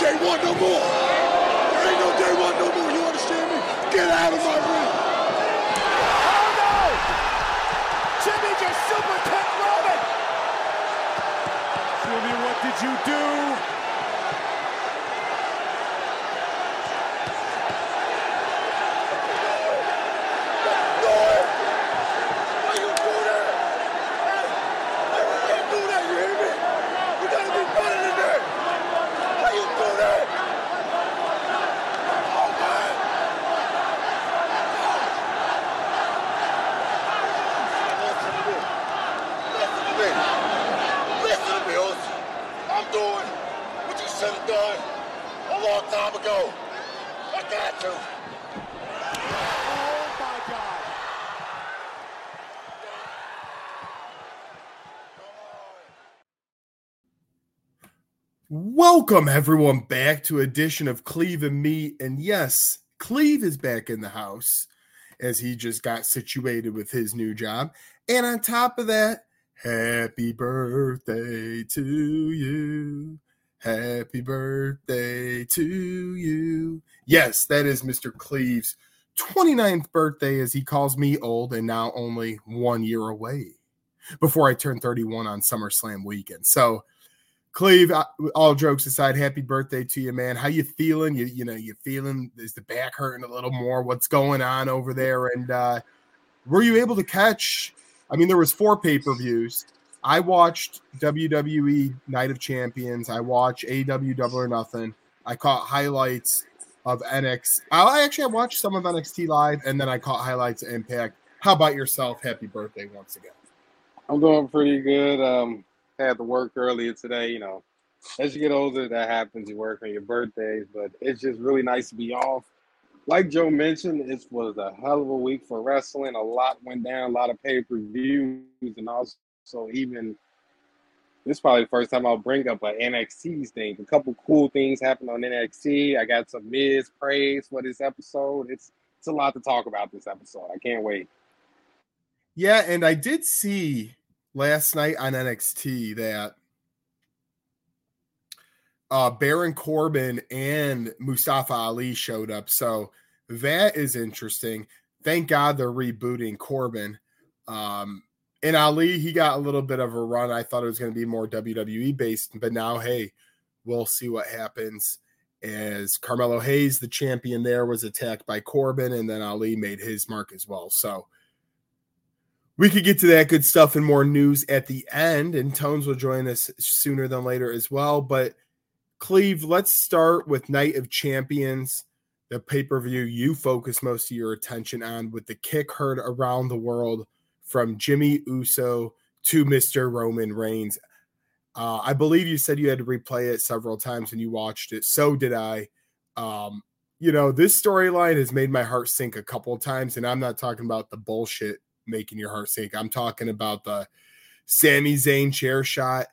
day one no more. There ain't no day one no more. You understand me? Get out of my ring. Oh no! Jimmy just super kicked Roman. Jimmy, what did you do? Why you do that? Hey, hey, why you do that? You hear me? You gotta be better than that. Why you do that? Oh man. Listen to me. Listen to me. Listen to me, Oz. I'm doing what you should have done a long time ago. I got to. Oh my God! Welcome everyone back to edition of Cleve and Me. And yes, Cleve is back in the house as he just got situated with his new job. And on top of that, happy birthday to you. Happy birthday to you. Yes, that is Mr. Cleve's 29th birthday as he calls me old and now only one year away before I turn 31 on SummerSlam weekend. So, Cleve, uh, all jokes aside, happy birthday to you, man. How you feeling? You you know, you feeling is the back hurting a little more? What's going on over there? And uh were you able to catch? I mean, there was four pay-per-views. I watched WWE Night of Champions. I watched AEW Double or Nothing. I caught highlights of NXT. I actually I watched some of NXT live, and then I caught highlights of Impact. How about yourself? Happy birthday once again. I'm doing pretty good. Um, had to work earlier today. You know, as you get older, that happens. You work on your birthdays, but it's just really nice to be off. Like Joe mentioned, it was a hell of a week for wrestling. A lot went down, a lot of pay per views, and also even this is probably the first time I'll bring up an NXT thing. A couple cool things happened on NXT. I got some Miz praise for this episode. It's it's a lot to talk about this episode. I can't wait. Yeah, and I did see last night on NXT that uh Baron Corbin and Mustafa Ali showed up. So that is interesting. Thank God they're rebooting Corbin. Um and Ali, he got a little bit of a run. I thought it was going to be more WWE based, but now hey, we'll see what happens. As Carmelo Hayes, the champion there, was attacked by Corbin, and then Ali made his mark as well. So we could get to that good stuff and more news at the end, and Tones will join us sooner than later as well. But Cleve, let's start with Night of Champions, the pay per view you focus most of your attention on with the kick heard around the world from Jimmy Uso to Mr. Roman Reigns. Uh, I believe you said you had to replay it several times and you watched it. So did I. Um, you know, this storyline has made my heart sink a couple times, and I'm not talking about the bullshit making your heart sink. I'm talking about the Sami Zayn chair shot,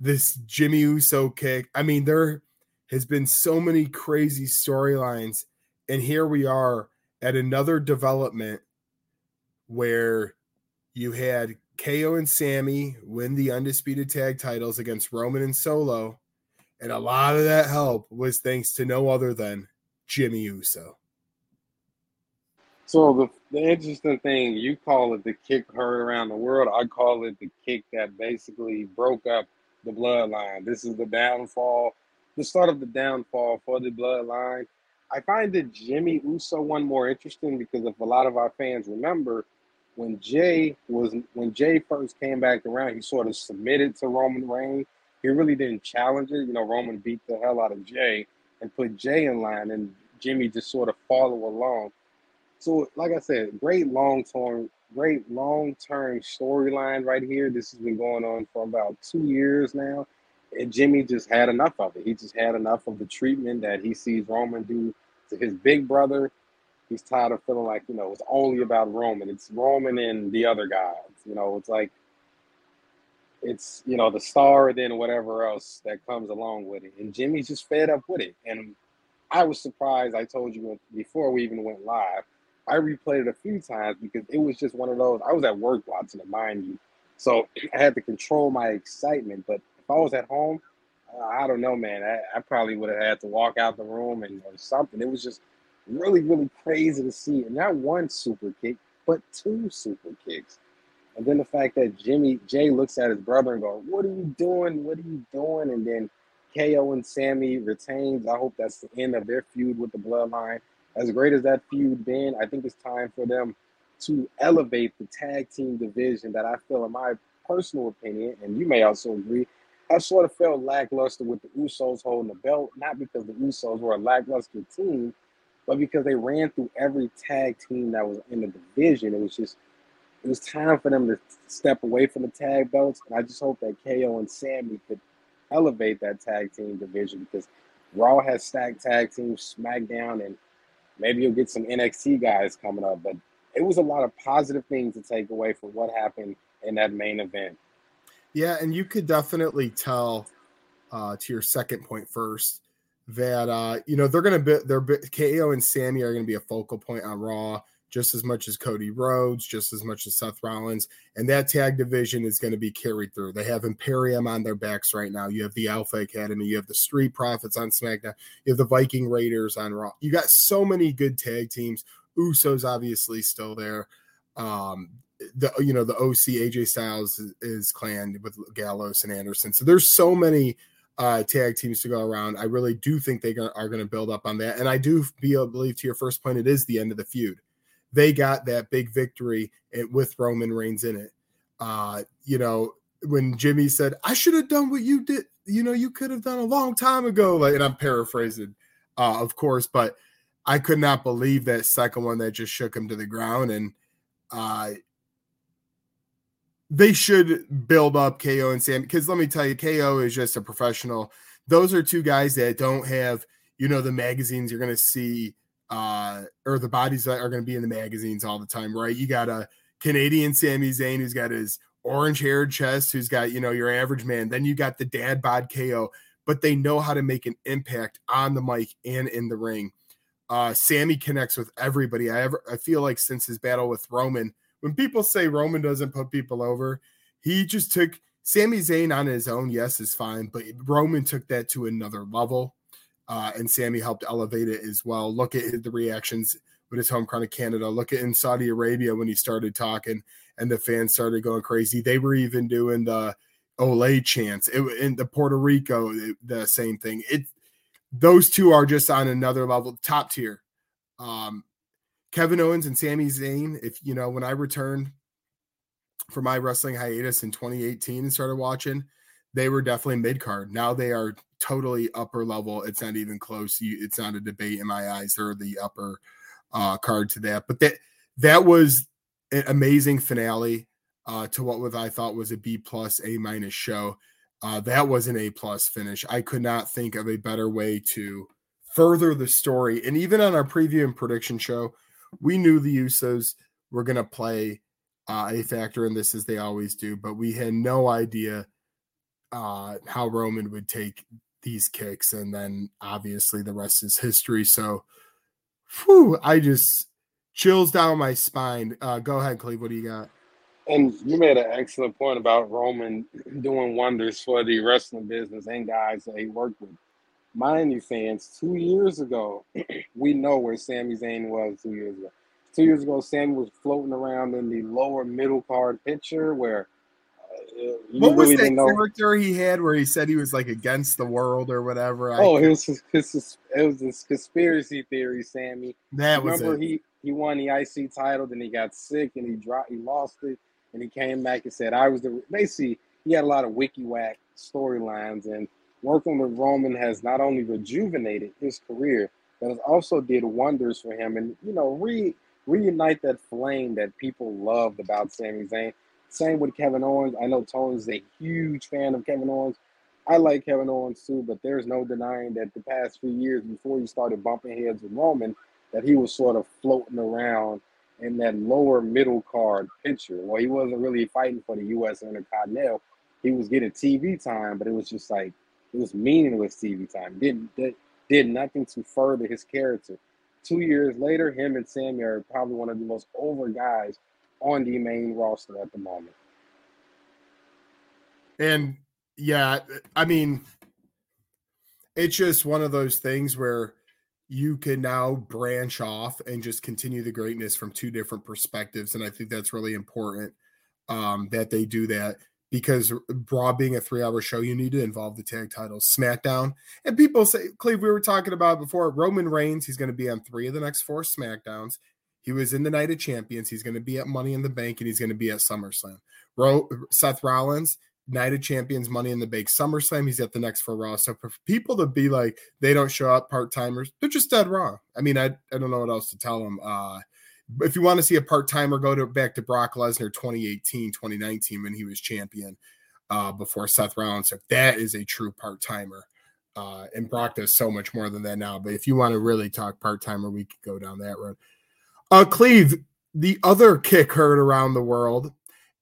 this Jimmy Uso kick. I mean, there has been so many crazy storylines, and here we are at another development where you had KO and Sami win the undisputed tag titles against Roman and Solo, and a lot of that help was thanks to no other than Jimmy Uso. So the, the interesting thing, you call it the kick heard around the world. I call it the kick that basically broke up the bloodline. This is the downfall, the start of the downfall for the bloodline. I find the Jimmy Uso one more interesting because if a lot of our fans remember, when Jay was when Jay first came back around, he sort of submitted to Roman Reigns. He really didn't challenge it. You know, Roman beat the hell out of Jay and put Jay in line, and Jimmy just sort of follow along. So, like I said, great long term, great long term storyline right here. This has been going on for about two years now, and Jimmy just had enough of it. He just had enough of the treatment that he sees Roman do to his big brother. He's tired of feeling like you know it's only about Roman. It's Roman and the other guys. You know, it's like it's you know the star and then whatever else that comes along with it. And Jimmy's just fed up with it. And I was surprised. I told you before we even went live. I replayed it a few times because it was just one of those. I was at work watching it, mind you, so I had to control my excitement. But if I was at home, uh, I don't know, man. I, I probably would have had to walk out the room and or something. It was just really, really crazy to see. And not one super kick, but two super kicks. And then the fact that Jimmy Jay looks at his brother and goes, What are you doing? What are you doing? And then KO and Sami retains. I hope that's the end of their feud with the bloodline. As great as that feud been, I think it's time for them to elevate the tag team division that I feel, in my personal opinion, and you may also agree, I sort of felt lackluster with the Usos holding the belt, not because the Usos were a lackluster team, but because they ran through every tag team that was in the division. It was just, it was time for them to step away from the tag belts. And I just hope that KO and Sami could elevate that tag team division because Raw has stacked tag teams, SmackDown, and maybe you'll get some NXT guys coming up. But it was a lot of positive things to take away from what happened in that main event. Yeah, and you could definitely tell uh, to your second point first that uh, you know they're going to be they're KO and Sami are going to be a focal point on Raw just as much as Cody Rhodes, just as much as Seth Rollins, and that tag division is going to be carried through. They have Imperium on their backs right now. You have the Alpha Academy, you have the Street Profits on SmackDown, you have the Viking Raiders on Raw. You got so many good tag teams. Usos obviously still there. Um, the you know the OC AJ Styles is, clan with Gallows and Anderson. So there's so many uh, tag teams to go around. I really do think they are going to build up on that, and I do believe to your first point, it is the end of the feud. They got that big victory with Roman Reigns in it. Uh, you know when Jimmy said, "I should have done what you did," you know, you could have done a long time ago. Like, and I'm paraphrasing, uh, of course, but I could not believe that second one that just shook him to the ground and. Uh, they should build up KO and Sam because let me tell you, KO is just a professional. Those are two guys that don't have, you know, the magazines you're going to see, uh, or the bodies that are going to be in the magazines all the time, right? You got a Canadian Sami Zayn who's got his orange haired chest, who's got, you know, your average man. Then you got the dad bod KO, but they know how to make an impact on the mic and in the ring. Uh, Sami connects with everybody. I ever, I feel like since his battle with Roman, when people say Roman doesn't put people over, he just took Sami Zayn on his own. Yes, is fine, but Roman took that to another level, uh, and Sami helped elevate it as well. Look at the reactions with his home crown of Canada. Look at in Saudi Arabia when he started talking, and the fans started going crazy. They were even doing the Olay chants. It, in the Puerto Rico, it, the same thing. It those two are just on another level, top tier. Um, Kevin Owens and Sami Zayn, if you know, when I returned for my wrestling hiatus in 2018 and started watching, they were definitely mid card. Now they are totally upper level. It's not even close. it's not a debate in my eyes. They're the upper uh, card to that. But that that was an amazing finale uh, to what was I thought was a B plus A minus show. Uh, that was an A plus finish. I could not think of a better way to further the story. And even on our preview and prediction show, we knew the Usos were going to play uh, a factor in this as they always do, but we had no idea uh, how Roman would take these kicks, and then obviously the rest is history. So, whew, I just chills down my spine. Uh, go ahead, Cleve. What do you got? And you made an excellent point about Roman doing wonders for the wrestling business and guys that he worked with mind you, fans, two years ago, we know where Sami Zayn was two years ago. Two years ago, Sami was floating around in the lower middle card picture where what was that character he had where he said he was like against the world or whatever? Oh, I, it was his, his, it was this conspiracy theory, Sami. That was Remember he he won the IC title, then he got sick and he dropped, he lost it, and he came back and said I was the basically he had a lot of wiki whack storylines and working with Roman has not only rejuvenated his career, but has also did wonders for him and, you know, re reunite that flame that people loved about Sami Zayn. Same with Kevin Owens. I know Tony's a huge fan of Kevin Owens. I like Kevin Owens too, but there's no denying that the past few years before he started bumping heads with Roman, that he was sort of floating around in that lower middle card picture. Well, he wasn't really fighting for the U.S. Intercontinental. He was getting TV time, but it was just like it was meaningless TV time. Did did, did nothing to further his character. Two years later, him and Sami are probably one of the most over guys on the main roster at the moment. And yeah, I mean, it's just one of those things where you can now branch off and just continue the greatness from two different perspectives. And I think that's really important um, that they do that because Raw being a three hour show, you need to involve the tag titles. SmackDown, and people say, Cleve, we were talking about before Roman Reigns, he's going to be on three of the next four SmackDowns. He was in the Night of Champions. He's going to be at Money in the Bank and he's going to be at SummerSlam. Ro- Seth Rollins, Night of Champions, Money in the Bank, SummerSlam. He's at the next for Raw. So for people to be like they don't show up part timers, they're just dead wrong. I mean, I I don't know what else to tell them. Uh, if you want to see a part timer, go to back to Brock Lesnar 2018, 2019 when he was champion uh, before Seth Rollins. So that is a true part timer. Uh, and Brock does so much more than that now. But if you want to really talk part timer, we could go down that road. Uh, Cleve, the other kick heard around the world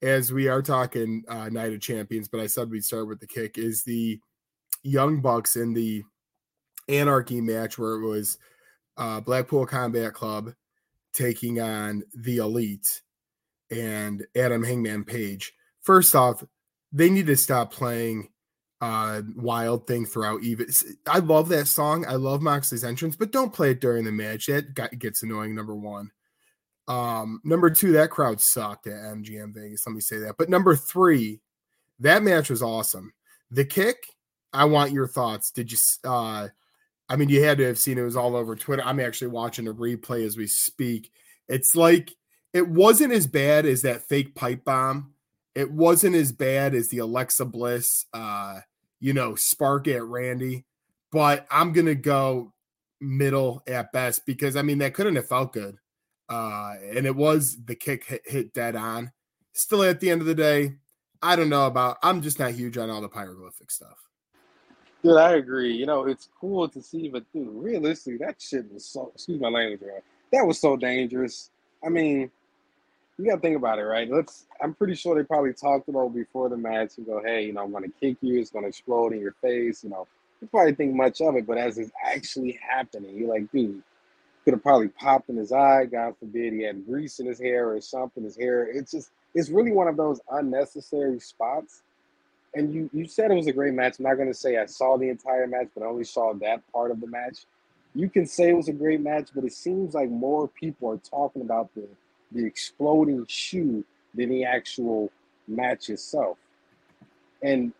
as we are talking uh, Night of Champions, but I said we'd start with the kick is the Young Bucks in the Anarchy match where it was uh, Blackpool Combat Club taking on the Elite and Adam Hangman Page. First off, they need to stop playing uh wild thing throughout even i love that song i love moxley's entrance but don't play it during the match got, gets annoying number one um, number two, that crowd sucked at MGM Vegas. Let me say that. But number three, that match was awesome. The kick, I want your thoughts. Did you uh I mean you had to have seen it, it was all over Twitter. I'm actually watching a replay as we speak. It's like it wasn't as bad as that fake pipe bomb. It wasn't as bad as the Alexa Bliss uh, you know, spark at Randy, but I'm gonna go middle at best because I mean that couldn't have felt good uh, and it was the kick hit, hit dead on. Still, at the end of the day, I don't know about. I'm just not huge on all the pyroglyphic stuff. Dude, I agree. You know, it's cool to see, but dude, realistically, that shit was so. Excuse my language, right? That was so dangerous. I mean, you got to think about it, right? Let's. I'm pretty sure they probably talked about before the match and go, "Hey, you know, I'm to kick you. It's to explode in your face." You know, you probably think much of it, but as it's actually happening, you're like, dude, could have probably popped in his eye. God forbid he had grease in his hair or something. His hair. It's just it's really one of those unnecessary spots. And you you said it was a great match. I'm not gonna say I saw the entire match, but I only saw that part of the match. You can say it was a great match, but it seems like more people are talking about the the exploding shoe than the actual match itself. And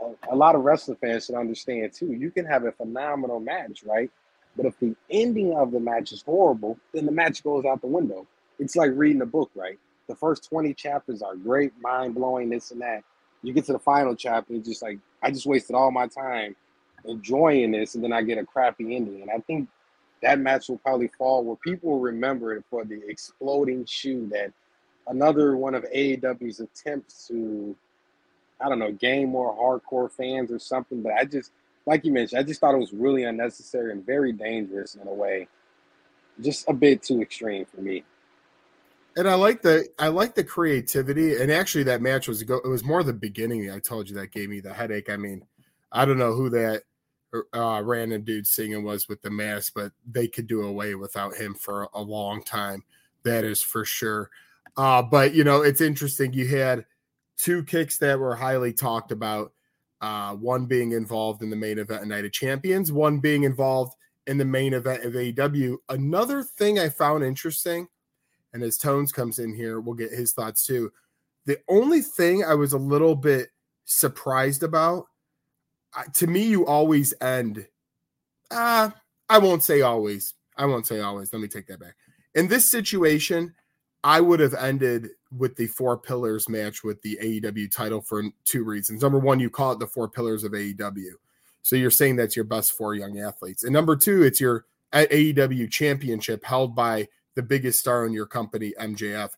a, a lot of wrestling fans should understand too. You can have a phenomenal match, right? But if the ending of the match is horrible, then the match goes out the window. It's like reading a book, right? The first 20 chapters are great, mind blowing, this and that. You get to the final chapter, it's just like, I just wasted all my time enjoying this, and then I get a crappy ending. And I think that match will probably fall where people will remember it for the exploding shoe that another one of AEW's attempts to, I don't know, gain more hardcore fans or something. But I just, like you mentioned, I just thought it was really unnecessary and very dangerous in a way. Just a bit too extreme for me. And I like the I like the creativity. And actually, that match was go. It was more the beginning. I told you that gave me the headache. I mean, I don't know who that uh, random dude singing was with the mask, but they could do away without him for a long time. That is for sure. Uh, but you know, it's interesting. You had two kicks that were highly talked about uh, one being involved in the main event of Night of Champions, one being involved in the main event of AEW. Another thing I found interesting, and as Tones comes in here, we'll get his thoughts too. The only thing I was a little bit surprised about, to me, you always end. Uh, I won't say always. I won't say always. Let me take that back. In this situation, I would have ended with the four pillars match with the AEW title for two reasons. Number one, you call it the four pillars of AEW. So you're saying that's your best four young athletes. And number two, it's your AEW championship held by the biggest star in your company, MJF.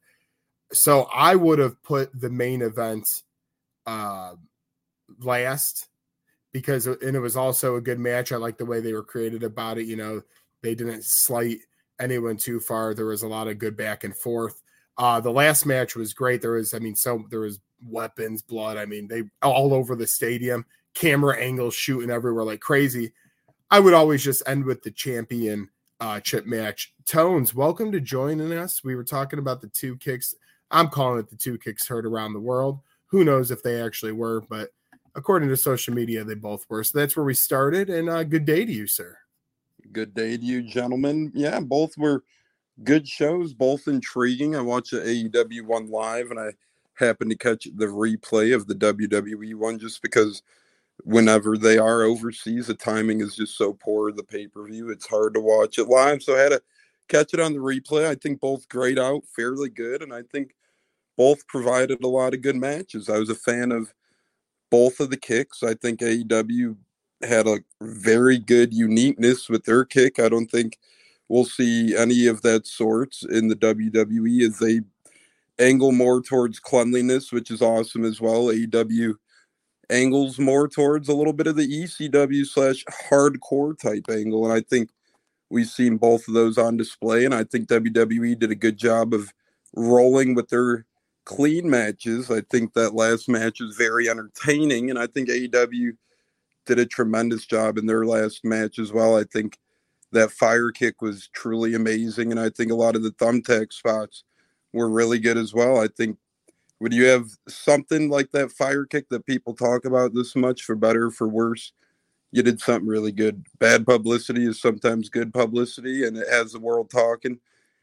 So I would have put the main event uh, last because, and it was also a good match. I like the way they were created about it. You know, they didn't slight anyone too far. There was a lot of good back and forth. Uh, the last match was great. There was, I mean, so there was weapons, blood. I mean, they all over the stadium, camera angles shooting everywhere like crazy. I would always just end with the champion uh, chip match. Tones, welcome to joining us. We were talking about the two kicks. I'm calling it the two kicks heard around the world. Who knows if they actually were, but according to social media, they both were. So that's where we started. And uh, good day to you, sir. Good day to you, gentlemen. Yeah, both were good shows, both intriguing. I watched the AEW one live, and I happened to catch the replay of the WWE one just because whenever they are overseas, the timing is just so poor. The pay per view, it's hard to watch it live, so I had to catch it on the replay. I think both great out, fairly good, and I think both provided a lot of good matches. I was a fan of both of the kicks. I think AEW had a very good uniqueness with their kick. I don't think we'll see any of that sorts in the WWE as they angle more towards cleanliness, which is awesome as well. AEW angles more towards a little bit of the ECW slash hardcore type angle. And I think we've seen both of those on display. And I think WWE did a good job of rolling with their clean matches. I think that last match was very entertaining. And I think AEW did a tremendous job in their last match as well. I think that fire kick was truly amazing. And I think a lot of the thumbtack spots were really good as well. I think when you have something like that fire kick that people talk about this much for better or for worse you did something really good bad publicity is sometimes good publicity and it has the world talking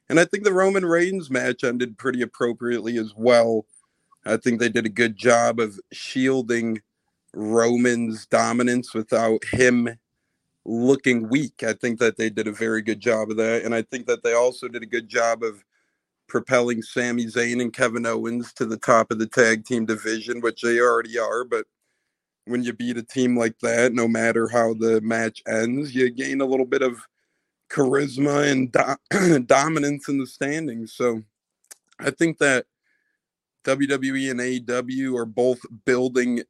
and i think the roman reigns match ended pretty appropriately as well. I think they did a good job of shielding roman's dominance without him looking weak. I think that they did a very good job of that. And i think that they also did a good job of propelling Sami Zayn and Kevin Owens to the top of the tag team division, which they already are. But when you beat a team like that, no matter how the match ends, you gain a little bit of charisma and do- dominance in the standings. So I think that WWE and AEW are both building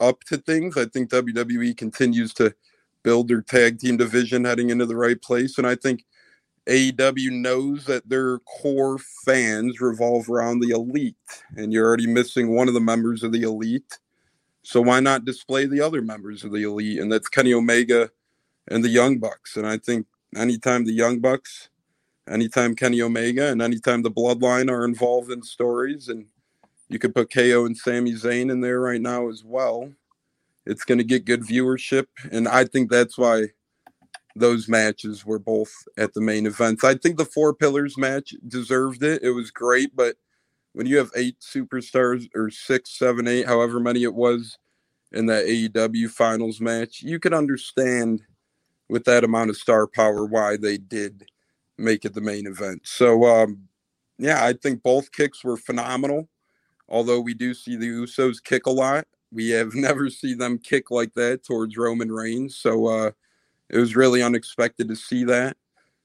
up to things. I think WWE continues to build their tag team division heading into the right place. And I think AEW knows that their core fans revolve around the elite, and you're already missing one of the members of the elite. So why not display the other members of the elite? And that's Kenny Omega and the Young Bucks. And I think anytime the Young Bucks, anytime Kenny Omega, and anytime the Bloodline are involved in stories, and you could put KO and Sami Zayn in there right now as well, it's going to get good viewership. And I think that's why those matches were both at the main events. I think the Four Pillars match deserved it. It was great, but when you have eight superstars or six, seven, eight, however many it was in that AEW finals match, you could understand with that amount of star power why they did make it the main event. So, um, yeah, I think both kicks were phenomenal. Although we do see the Usos kick a lot, we have never seen them kick like that towards Roman Reigns. So, uh, it was really unexpected to see that.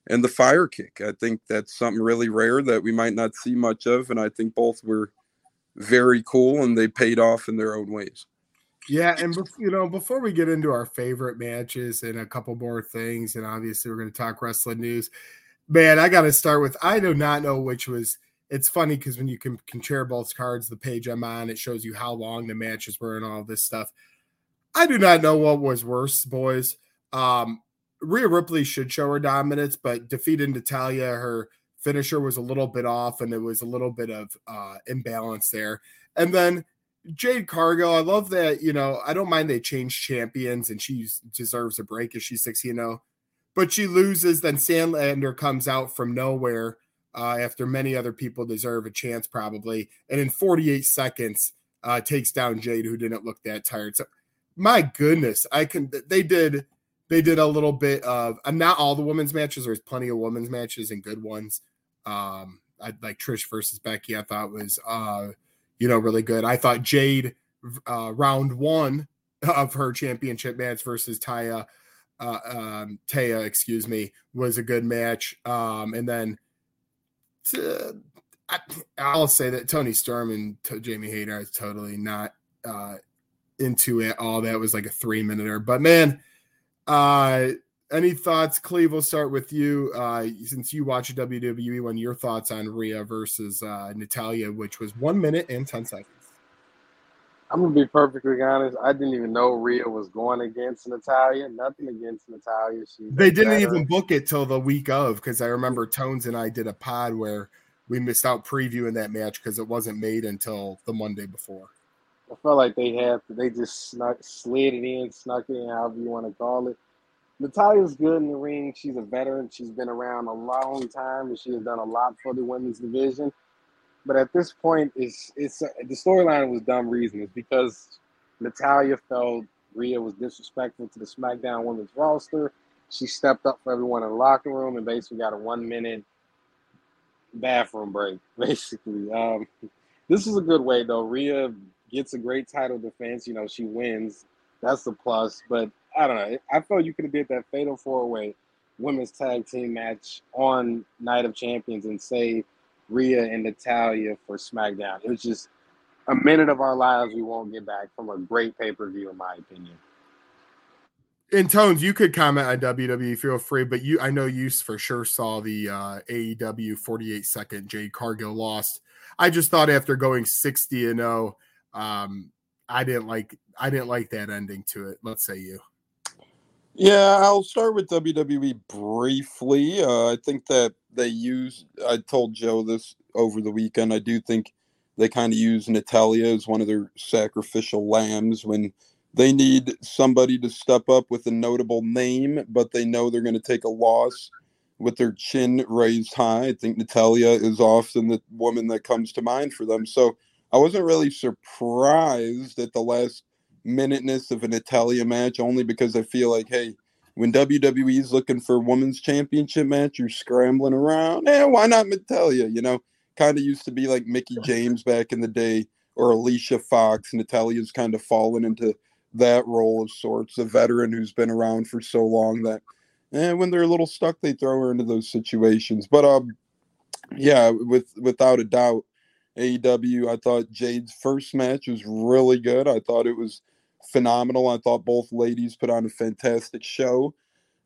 And the fire kick, I think that's something really rare that we might not see much of. And I think both were very cool and they paid off in their own ways. Yeah, and you know, before we get into our favorite matches and a couple more things, and obviously we're going to talk wrestling news, man, I got to start with I do not know which was. It's funny because when you can compare both cards, the page I'm on, it shows you how long the matches were and all this stuff. I do not know what was worse, boys. Um, Rhea Ripley should show her dominance, but defeating Natalya, her finisher was a little bit off, and there was a little bit of uh, imbalance there. And then Jade Cargill, I love that. You know, I don't mind they change champions, and she deserves a break if she's six. You know, but she loses. Then Statlander comes out from nowhere uh, after many other people deserve a chance, probably, and in 48 seconds uh, takes down Jade, who didn't look that tired. So, my goodness, I can. They did they did a little bit of uh, not all the women's matches. There's plenty of women's matches and good ones. Um, I like Trish versus Becky. I thought was uh, you know really good. I thought Jade uh, round one of her championship match versus Taya uh, um, Taya, excuse me, was a good match. Um, and then to, I, will say that Toni Storm and to Jamie Hayter is totally not uh, into it all. That was like a three minute but man uh, any thoughts, Cleve? We'll start with you. Uh, since you watch WWE one, your thoughts on Rhea versus uh, Natalya, which was one minute and 10 seconds. I'm gonna be perfectly honest. I didn't even know Rhea was going against Natalya. Nothing against Natalya. She they didn't better. even book it till the week of because I remember Tones and I did a pod where we missed out previewing that match because it wasn't made until the Monday before. I felt like they had they just snuck slid it in, snuck it in, however you want to call it. Natalya's good in the ring. She's a veteran. She's been around a long time, and she has done a lot for the women's division. But at this point, it's it's the storyline was dumb reason. It's because Natalya felt Rhea was disrespectful to the SmackDown Women's roster. She stepped up for everyone in the locker room and basically got a one minute bathroom break. Basically, um, this is a good way though. Rhea gets a great title defense. You know, she wins. That's the plus. But I don't know. I felt you could have did that fatal four way women's tag team match on Night of Champions and say Rhea and Natalya for SmackDown. It was just a minute of our lives we won't get back from a great pay per view, in my opinion. In tones, you could comment on WWE, feel free, but you, I know you for sure saw the uh, AEW 48 second Jade Cargill lost. I just thought after going 60 and 0, um, I didn't like, I didn't like that ending to it. Let's say you. Yeah, I'll start with WWE briefly. Uh, I think that they use. I told Joe this over the weekend. I do think they kind of use Natalya as one of their sacrificial lambs when they need somebody to step up with a notable name, but they know they're going to take a loss with their chin raised high. I think Natalya is often the woman that comes to mind for them. So I wasn't really surprised at the last minuteness of an Natalya match, only because I feel like, hey, when WWE is looking for a women's championship match, you're scrambling around. Eh, why not Natalya? You know, kind of used to be like Mickie James back in the day or Alicia Fox. Natalya's kind of fallen into that role of sorts, a veteran who's been around for so long that and eh, when they're a little stuck, they throw her into those situations. But um, yeah, with without a doubt, AEW. I thought Jade's first match was really good. I thought it was phenomenal. I thought both ladies put on a fantastic show.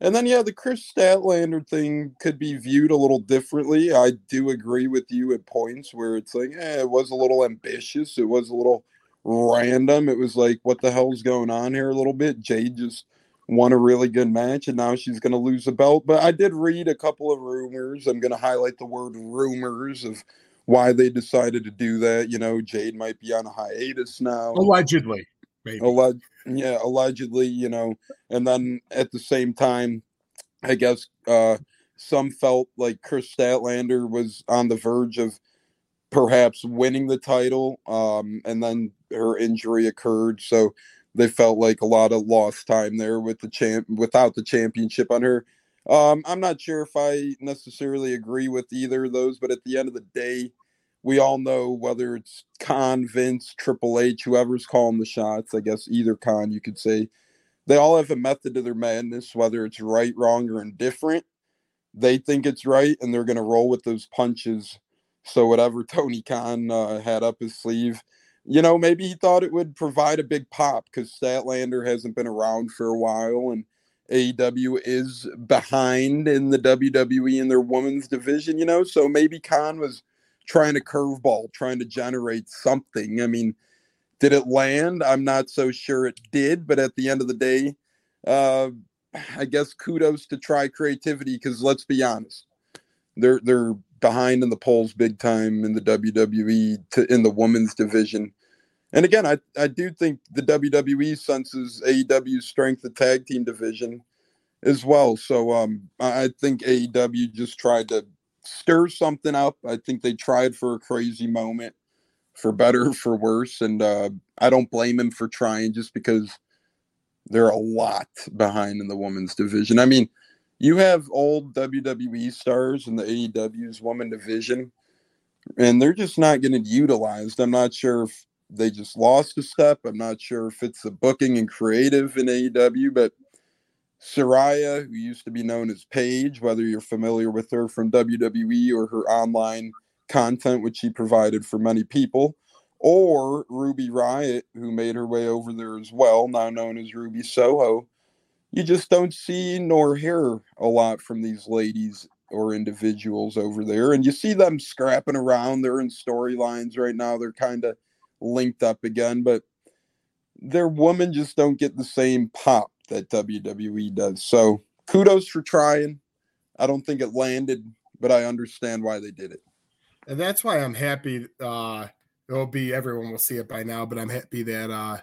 And then, yeah, the Kris Statlander thing could be viewed a little differently. I do agree with you at points where it's like, eh, it was a little ambitious. It was a little random. It was like, what the hell's going on here a little bit? Jade just won a really good match and now she's going to lose a belt. But I did read a couple of rumors. I'm going to highlight the word rumors of why they decided to do that. You know, Jade might be on a hiatus now. Allegedly. Maybe. Alleg- yeah, allegedly, you know, and then at the same time, I guess uh, some felt like Kris Statlander was on the verge of perhaps winning the title, um, and then her injury occurred, so they felt like a lot of lost time there with the champ without the championship on her. Um, I'm not sure if I necessarily agree with either of those, but at the end of the day, we all know whether it's Khan, Vince, Triple H, whoever's calling the shots, I guess either Khan, you could say, they all have a method to their madness, whether it's right, wrong, or indifferent. They think it's right, and they're going to roll with those punches. So, whatever Tony Khan uh, had up his sleeve, you know, maybe he thought it would provide a big pop because Statlander hasn't been around for a while, and AEW is behind in the WWE in their women's division, you know. So maybe Khan was trying to curveball, trying to generate something. I mean, did it land? I'm not so sure it did, but at the end of the day, uh, I guess kudos to try creativity because let's be honest, they're they're behind in the polls big time in the WWE to, in the women's division. And again, I, I do think the WWE senses AEW's strength the tag team division as well. So um, I think AEW just tried to stir something up. I think they tried for a crazy moment, for better for worse, and uh, I don't blame him for trying just because they're a lot behind in the women's division. I mean, you have old WWE stars in the AEW's women division, and they're just not getting utilized. I'm not sure if they just lost a step. I'm not sure if it's the booking and creative in AEW, but Saraya, who used to be known as Paige, whether you're familiar with her from WWE or her online content, which she provided for many people, or Ruby Riot, who made her way over there as well, now known as Ruby Soho. You just don't see nor hear a lot from these ladies or individuals over there. And you see them scrapping around. They're in storylines right now. They're kind of linked up again, but their women just don't get the same pop that WWE does. So kudos for trying. I don't think it landed, but I understand why they did it. And that's why I'm happy uh, it'll be everyone will see it by now. But I'm happy that uh,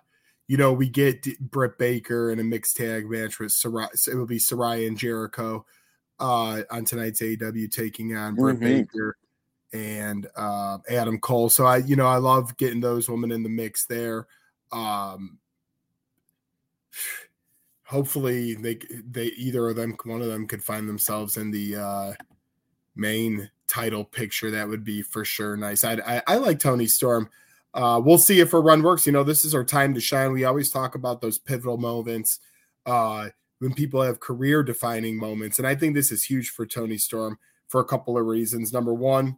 you know, we get Britt Baker in a mixed tag match with Saraya. It will be Saraya and Jericho uh, on tonight's AEW taking on Britt Mhm. Baker and uh, Adam Cole. So I, you know, I love getting those women in the mix there. Um, hopefully they they either of them one of them could find themselves in the uh main title picture that would be for sure nice. I i, I like toni storm. Uh we'll see if her run works. You know this is our time to shine. We always talk about those pivotal moments uh when people have career defining moments and i think this is huge for toni storm for a couple of reasons. Number one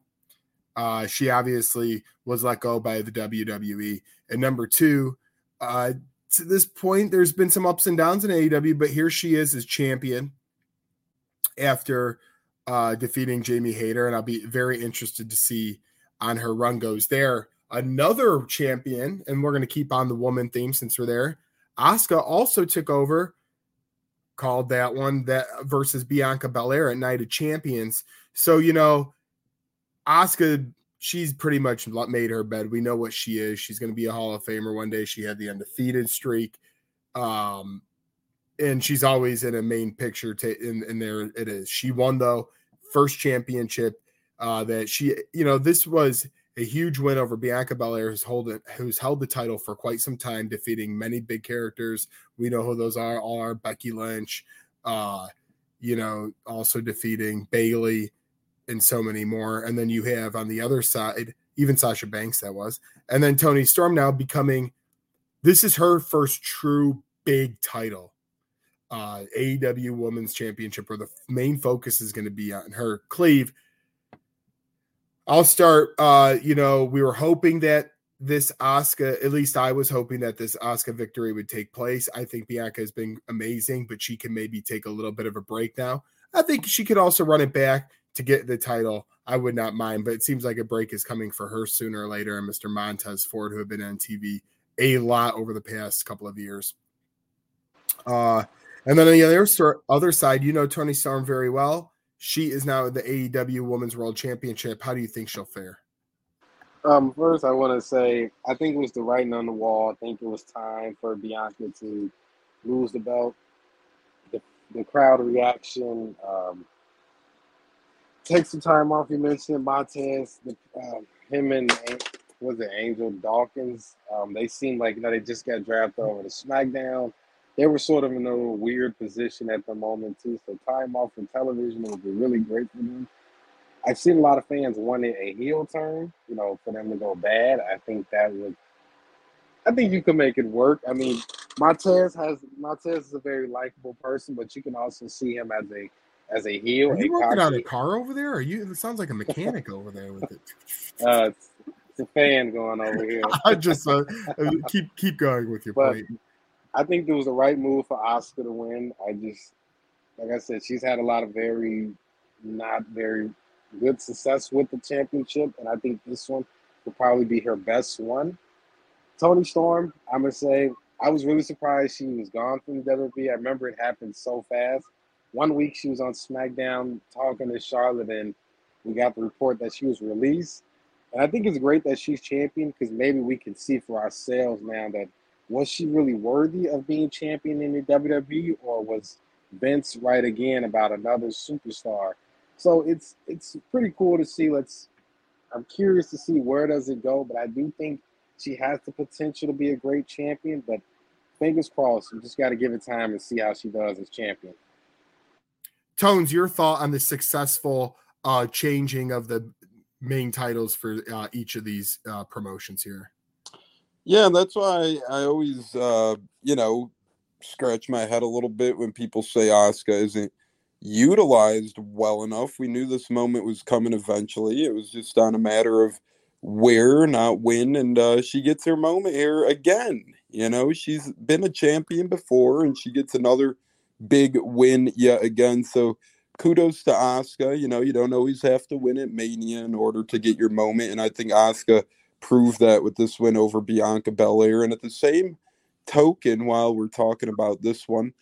uh she obviously was let go by the wwe and number two uh to this point, there's been some ups and downs in AEW, but here she is as champion after uh, defeating Jamie Hayter, and I'll be very interested to see on her run goes there. Another champion, and we're going to keep on the woman theme since we're there. Asuka also took over, called that one that versus Bianca Belair at Night of Champions. So you know, Asuka she's pretty much made her bed. We know what she is. She's going to be a Hall of Famer one day. She had the undefeated streak. Um, and she's always in a main picture. In, in there it is. She won though first championship uh, that she, you know, this was a huge win over Bianca Belair, who's hold who's held the title for quite some time, defeating many big characters. We know who those are. Are Becky Lynch, uh, you know, also defeating Bayley and so many more. And then you have on the other side, even Sasha Banks, that was, and then Toni Storm now becoming this is her first true big title. Uh, AEW Women's Championship, where the main focus is going to be on her. Cleve, I'll start. Uh, you know, we were hoping that this Asuka, at least I was hoping that this Asuka victory would take place. I think Bianca has been amazing, but she can maybe take a little bit of a break now. I think she could also run it back to get the title, I would not mind. But it seems like a break is coming for her sooner or later. And Mr. Montez Ford, who have been on TV a lot over the past couple of years. Uh, and then on the other other side, you know Toni Storm very well. She is now the AEW Women's World Championship. How do you think she'll fare? Um, first, I want to say I think it was the writing on the wall. I think it was time for Bianca to lose the belt. The, the crowd reaction, um, take some time off. You mentioned Montez, the, uh, him and was it Angel Dawkins? Um, they seemed like you know they just got drafted over to SmackDown. They were sort of in a weird position at the moment too. So time off from television would be really great for them. I've seen a lot of fans wanting a heel turn, you know, for them to go bad. I think that would. I think you can make it work. I mean, Montez has Montez is a very likable person, but you can also see him as a as a heel. Are you working on a car over there? Are you? It sounds like a mechanic over there with it. Uh, it's, it's a fan going over here. I just uh, keep keep going with your But- point. I think it was the right move for Asuka to win. I just, like I said, she's had a lot of very, not very good success with the championship, and I think this one will probably be her best one. Toni Storm, I'm gonna say, I was really surprised she was gone from the WWE. I remember it happened so fast. One week she was on SmackDown talking to Charlotte, and we got the report that she was released. And I think it's great that she's champion because maybe we can see for ourselves now that was she really worthy of being champion in the WWE, or was Vince right again about another superstar? So it's it's pretty cool to see. Let's. I'm curious to see where does it go, but I do think she has the potential to be a great champion. But fingers crossed. You just got to give it time and see how she does as champion. Tones, your thought on the successful uh changing of the main titles for uh, each of these uh, promotions here. Yeah, that's why I always, uh, you know, scratch my head a little bit when people say Asuka isn't utilized well enough. We knew this moment was coming eventually. It was just on a matter of where, not when, and uh, she gets her moment here again. You know, she's been a champion before, and she gets another big win yet again. So kudos to Asuka. You know, you don't always have to win at Mania in order to get your moment, and I think Asuka proved that with this win over Bianca Belair. And at the same token, while we're talking about this one,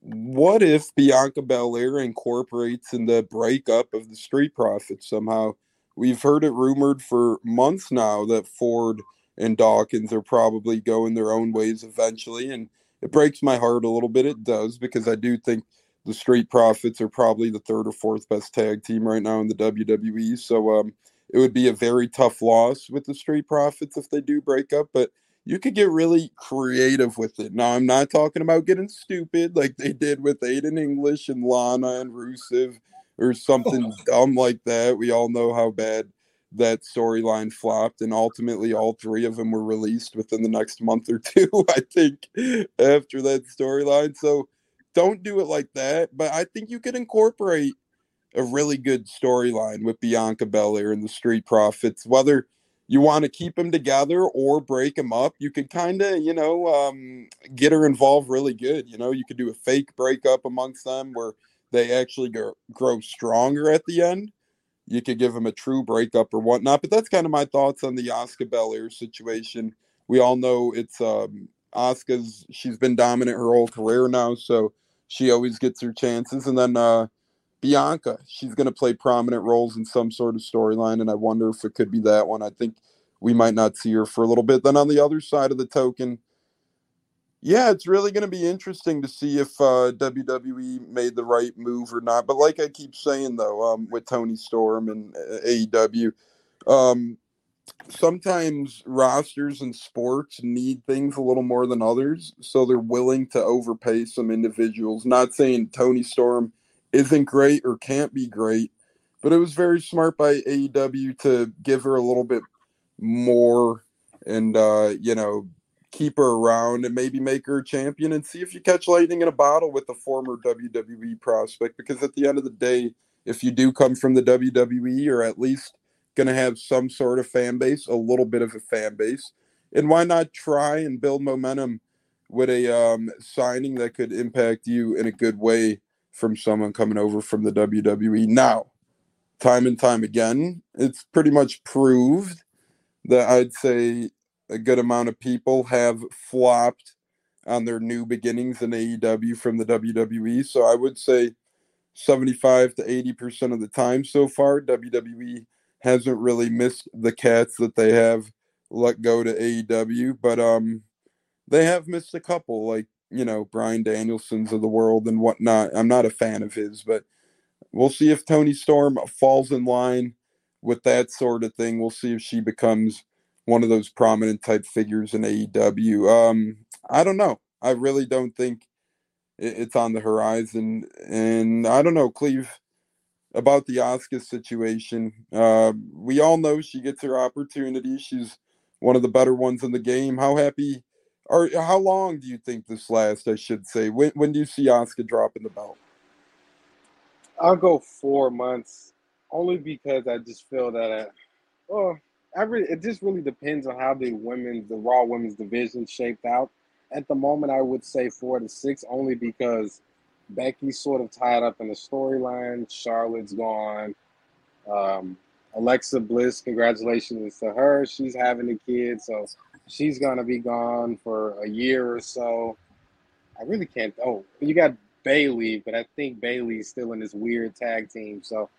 what if Bianca Belair incorporates in the breakup of the Street Profits somehow? we've heard it rumored for months now that Ford and Dawkins are probably going their own ways eventually. And it breaks my heart a little bit. It does because I do think the Street Profits are probably the third or fourth best tag team right now in the WWE. So um, it would be a very tough loss with the Street Profits if they do break up. But you could get really creative with it. Now, I'm not talking about getting stupid like they did with Aiden English and Lana and Rusev or something dumb like that. We all know how bad that storyline flopped, and ultimately, all three of them were released within the next month or two, I think, after that storyline. So don't do it like that. But I think you could incorporate a really good storyline with Bianca Belair and the Street Profits, whether you want to keep them together or break them up. You could kind of, you know, um, get her involved really good. You know, you could do a fake breakup amongst them where they actually grow, grow stronger at the end. You could give him a true breakup or whatnot. But that's kind of my thoughts on the Asuka Belair situation. We all know it's um, Asuka's. She's been dominant her whole career now, so she always gets her chances. And then uh, Bianca, she's going to play prominent roles in some sort of storyline, and I wonder if it could be that one. I think we might not see her for a little bit. Then on the other side of the token, yeah, it's really going to be interesting to see if uh, WWE made the right move or not. But like I keep saying, though, um, with Toni Storm and uh, AEW, um, sometimes rosters and sports need things a little more than others, so they're willing to overpay some individuals. Not saying Toni Storm isn't great or can't be great, but it was very smart by AEW to give her a little bit more and uh, you know keep her around and maybe make her a champion and see if you catch lightning in a bottle with a former WWE prospect. Because at the end of the day, if you do come from the WWE, you're at least going to have some sort of fan base, a little bit of a fan base. And why not try and build momentum with a um, signing that could impact you in a good way from someone coming over from the WWE. Now, time and time again, it's pretty much proved that I'd say a good amount of people have flopped on their new beginnings in AEW from the WWE. So I would say 75 to 80% of the time so far, WWE hasn't really missed the cats that they have let go to AEW, but um they have missed a couple like you know, Bryan Danielsons of the world and whatnot. I'm not a fan of his, but we'll see if Toni Storm falls in line with that sort of thing. We'll see if she becomes one of those prominent type figures in AEW. Um, I don't know. I really don't think it's on the horizon. And I don't know, Cleve, about the Asuka situation. Uh, we all know she gets her opportunity. She's one of the better ones in the game. How happy or how long do you think this lasts? I should say. When when do you see Asuka dropping the belt? I'll go four months, only because I just feel that. I, well, Really, it just really depends on how the women's, the Raw women's division shaped out. At the moment, I would say four to six, only because Becky's sort of tied up in the storyline. Charlotte's gone. Um, Alexa Bliss, congratulations to her. She's having a kid, so she's gonna be gone for a year or so. I really can't. Oh, you got Bayley, but I think Bayley's still in this weird tag team. So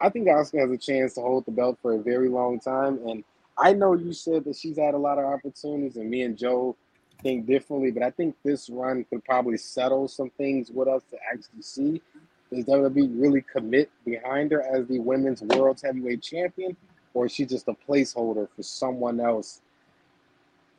I think Asuka has a chance to hold the belt for a very long time. And I know you said that she's had a lot of opportunities, and me and Joe think differently, but I think this run could probably settle some things with us to actually see. Does WWE really commit behind her as the women's world heavyweight champion, or is she just a placeholder for someone else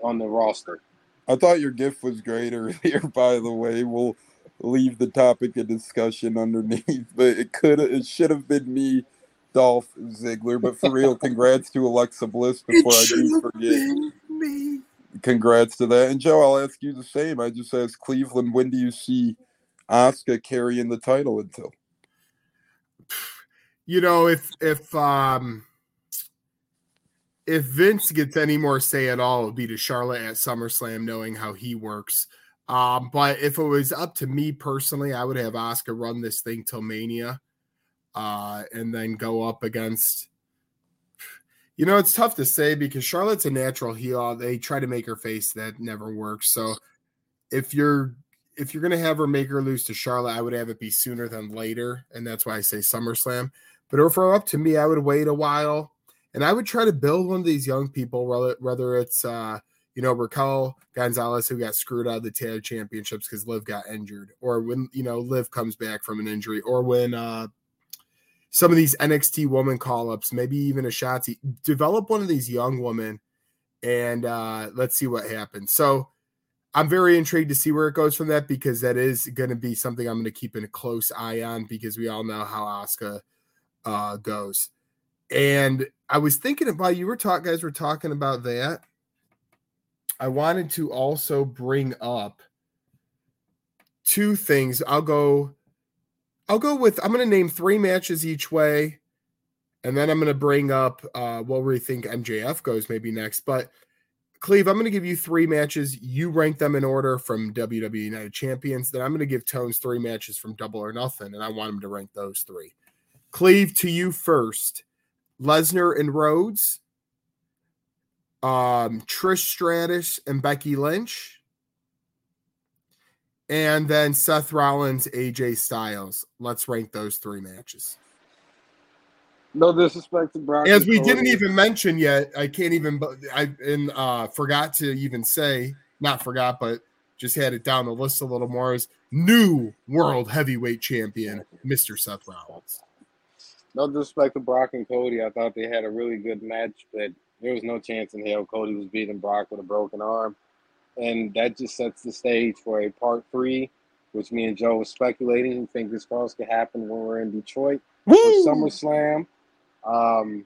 on the roster. I thought your gift was great earlier. By the way, we'll leave the topic of discussion underneath, but it could it should have been me, Dolph Ziggler. But for real, congrats to Alexa Bliss before I do forget. Me. Congrats to that. And Joe, I'll ask you the same. I just asked Cleveland, when do you see Asuka carrying the title until? You know, if if um if Vince gets any more say at all, it would be to Charlotte at SummerSlam, knowing how he works. Um, but if it was up to me personally, I would have Asuka run this thing till Mania, uh, and then go up against. You know, it's tough to say because Charlotte's a natural heel. They try to make her face that never works. So, if you're if you're gonna have her make her lose to Charlotte, I would have it be sooner than later, and that's why I say SummerSlam. But if it were up to me, I would wait a while and I would try to build one of these young people, whether, whether it's, uh, you know, Raquel Gonzalez, who got screwed out of the tag championships because Liv got injured, or when, you know, Liv comes back from an injury, or when, uh, some of these NXT woman call ups, maybe even a Shotzi, develop one of these young women and uh, let's see what happens. So I'm very intrigued to see where it goes from that because that is going to be something I'm going to keep in a close eye on because we all know how Asuka uh, goes. And I was thinking about you were talking guys were talking about that. I wanted to also bring up two things. I'll go I'll go with I'm going to name 3 matches each way and then I'm going to bring up uh, what we think MJF goes maybe next. But Cleve, I'm going to give you three matches. You rank them in order from WWE United Champions. Then I'm going to give Tones three matches from Double or Nothing, and I want him to rank those three. Cleve, to you first. Lesnar and Rhodes, um, Trish Stratus and Becky Lynch, and then Seth Rollins, AJ Styles. Let's rank those three matches. No disrespect to Brock. As we didn't even mention yet, I can't even. I and uh, forgot to even say, not forgot, but just had it down the list a little more. Is new world heavyweight champion, Mister Seth Rollins. No disrespect to Brock and Cody. I thought they had a really good match, but there was no chance in hell Cody was beating Brock with a broken arm, and that just sets the stage for a part three, which me and Joe was speculating. Fingers crossed could happen when we're in Detroit for SummerSlam. Um,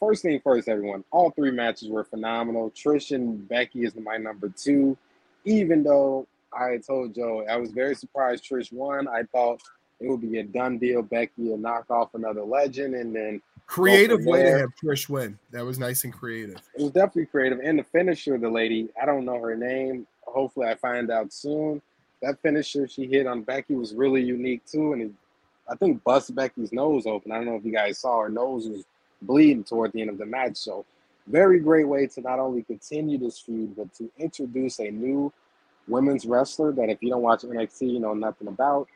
first thing first, everyone. All three matches were phenomenal. Trish and Becky is my number two. Even though I told Joe I was very surprised Trish won. I thought it would be a done deal. Becky will knock off another legend, and then creative way to have Trish win. That was nice and creative. It was definitely creative. And the finisher, the lady, I don't know her name. Hopefully, I find out soon. That finisher she hit on Becky was really unique too, and it I think bust Becky's nose open. I don't know if you guys saw her nose was bleeding toward the end of the match. So very great way to not only continue this feud, but to introduce a new women's wrestler that if you don't watch NXT, you know nothing about.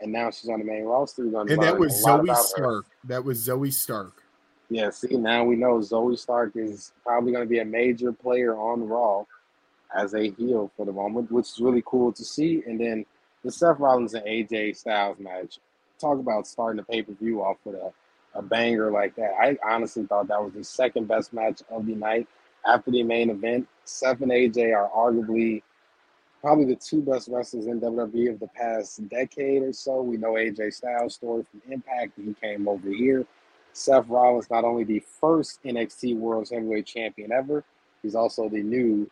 And now she's on the main roster. And that was Zoey Stark. Her. That was Zoey Stark. Yeah, see, now we know Zoey Stark is probably going to be a major player on Raw as a heel for the moment, which is really cool to see. And then the Seth Rollins and AJ Styles match talk about starting the pay per view off with a, a banger like that. I honestly thought that was the second best match of the night after the main event. Seth and AJ are arguably probably the two best wrestlers in WWE of the past decade or so. We know AJ Styles' story from Impact. He came over here. Seth Rollins, not only the first NXT World Heavyweight Champion ever, he's also the new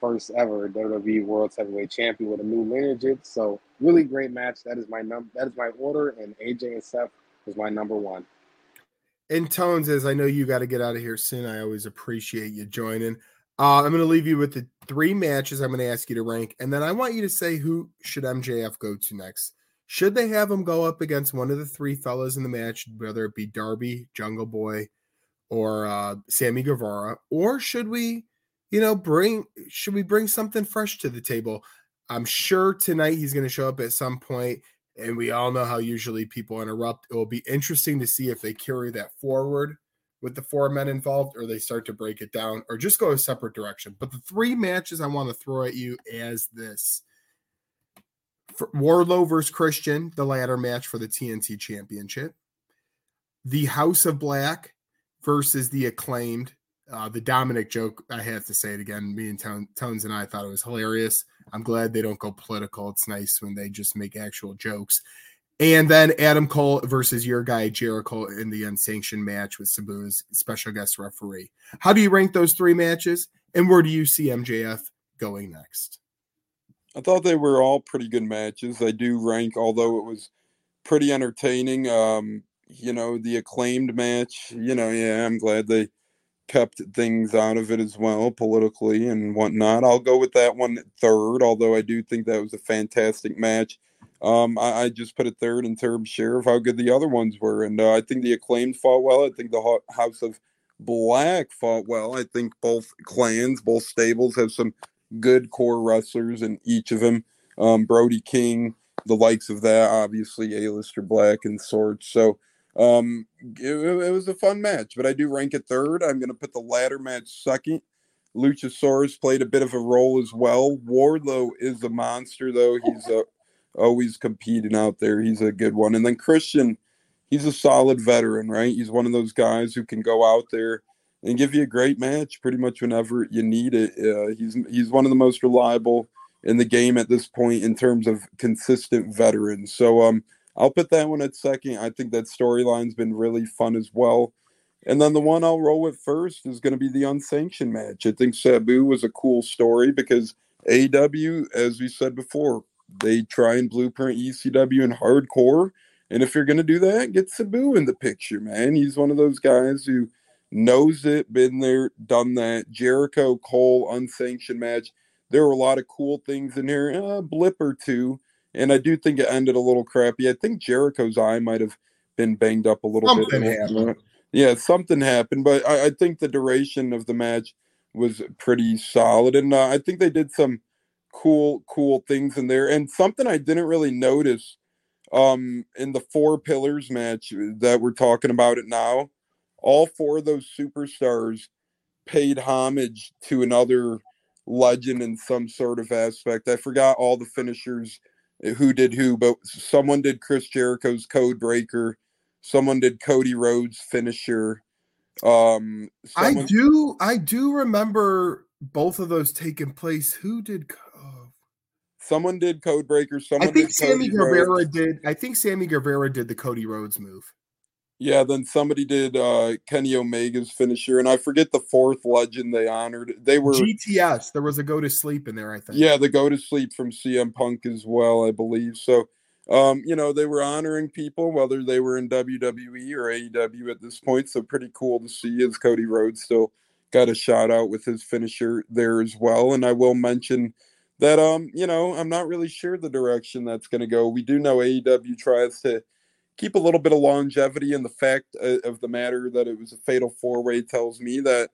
first ever WWE World Heavyweight Champion with a new lineage. So really great match. That is my number. That is my order, and AJ and Seth was my number one. And Tones, as I know you got to get out of here soon, I always appreciate you joining. Uh, I'm going to leave you with the three matches I'm going to ask you to rank, and then I want you to say who should MJF go to next. Should they have him go up against one of the three fellas in the match, whether it be Darby, Jungle Boy, or uh, Sammy Guevara, or should we you know, bring should we bring something fresh to the table? I'm sure tonight he's going to show up at some point, and we all know how usually people interrupt. It will be interesting to see if they carry that forward with the four men involved, or they start to break it down, or just go a separate direction. But the three matches I want to throw at you as this. For Wardlow versus Christian, the ladder match for the TNT Championship. The House of Black versus the acclaimed uh, the Dominic joke, I have to say it again. Me and Tone, Tones and I thought it was hilarious. I'm glad they don't go political. It's nice when they just make actual jokes. And then Adam Cole versus your guy Jericho in the unsanctioned match with Sabu's special guest referee. How do you rank those three matches? And where do you see MJF going next? I thought they were all pretty good matches. I do rank, although it was pretty entertaining. Um, you know, the acclaimed match, you know, yeah, I'm glad they kept things out of it as well, politically and whatnot. I'll go with that one third, although I do think that was a fantastic match. Um, I, I, just put it third in terms share of how good the other ones were, and uh, I think the acclaimed fought well. I think the House of Black fought well. I think both clans, both stables, have some good core wrestlers in each of them. Um, Brody King, the likes of that, obviously, Aleister Black and Swords. So Um, it, it was a fun match, but I do rank it third. I'm going to put the ladder match second. Luchasaurus played a bit of a role as well. Wardlow is a monster, though. He's uh, always competing out there. He's a good one. And then Christian, he's a solid veteran, right? He's one of those guys who can go out there and give you a great match pretty much whenever you need it. Uh, he's he's one of the most reliable in the game at this point in terms of consistent veterans. So um, I'll put that one at second. I think that storyline's been really fun as well. And then the one I'll roll with first is going to be the unsanctioned match. I think Sabu was a cool story because AW, as we said before, they try and blueprint ECW and hardcore. And if you're going to do that, get Sabu in the picture, man. He's one of those guys who knows it, been there, done that. Jericho Cole unsanctioned match. There were a lot of cool things in here, a blip or two. And I do think it ended a little crappy. I think Jericho's eye might have been banged up a little Something bit. happened. Yeah, something happened, but I, I think the duration of the match was pretty solid, and uh, I think they did some cool, cool things in there. And something I didn't really notice um, in the four pillars match that we're talking about it now, all four of those superstars paid homage to another legend in some sort of aspect. I forgot all the finishers uh, who did who, but someone did Chris Jericho's Code Breaker someone did Cody Rhodes finisher. Um, I do I do remember both of those taking place. Who did someone did Code Breaker. I Someone think did Sammy Cody Guevara Rhodes. did I think Sammy Guevara did the Cody Rhodes move. Yeah, then somebody did uh, Kenny Omega's finisher, and I forget the fourth legend they honored. They were GTS. There was a go to sleep in there, I think. yeah, the go to sleep from CM Punk as well, I believe. So, um, you know, they were honoring people whether they were in WWE or AEW at this point. So pretty cool to see as Cody Rhodes still got a shout out with his finisher there as well. And I will mention that um, you know, I'm not really sure the direction that's going to go. We do know AEW tries to keep a little bit of longevity, and the fact uh, of the matter that it was a fatal four way tells me that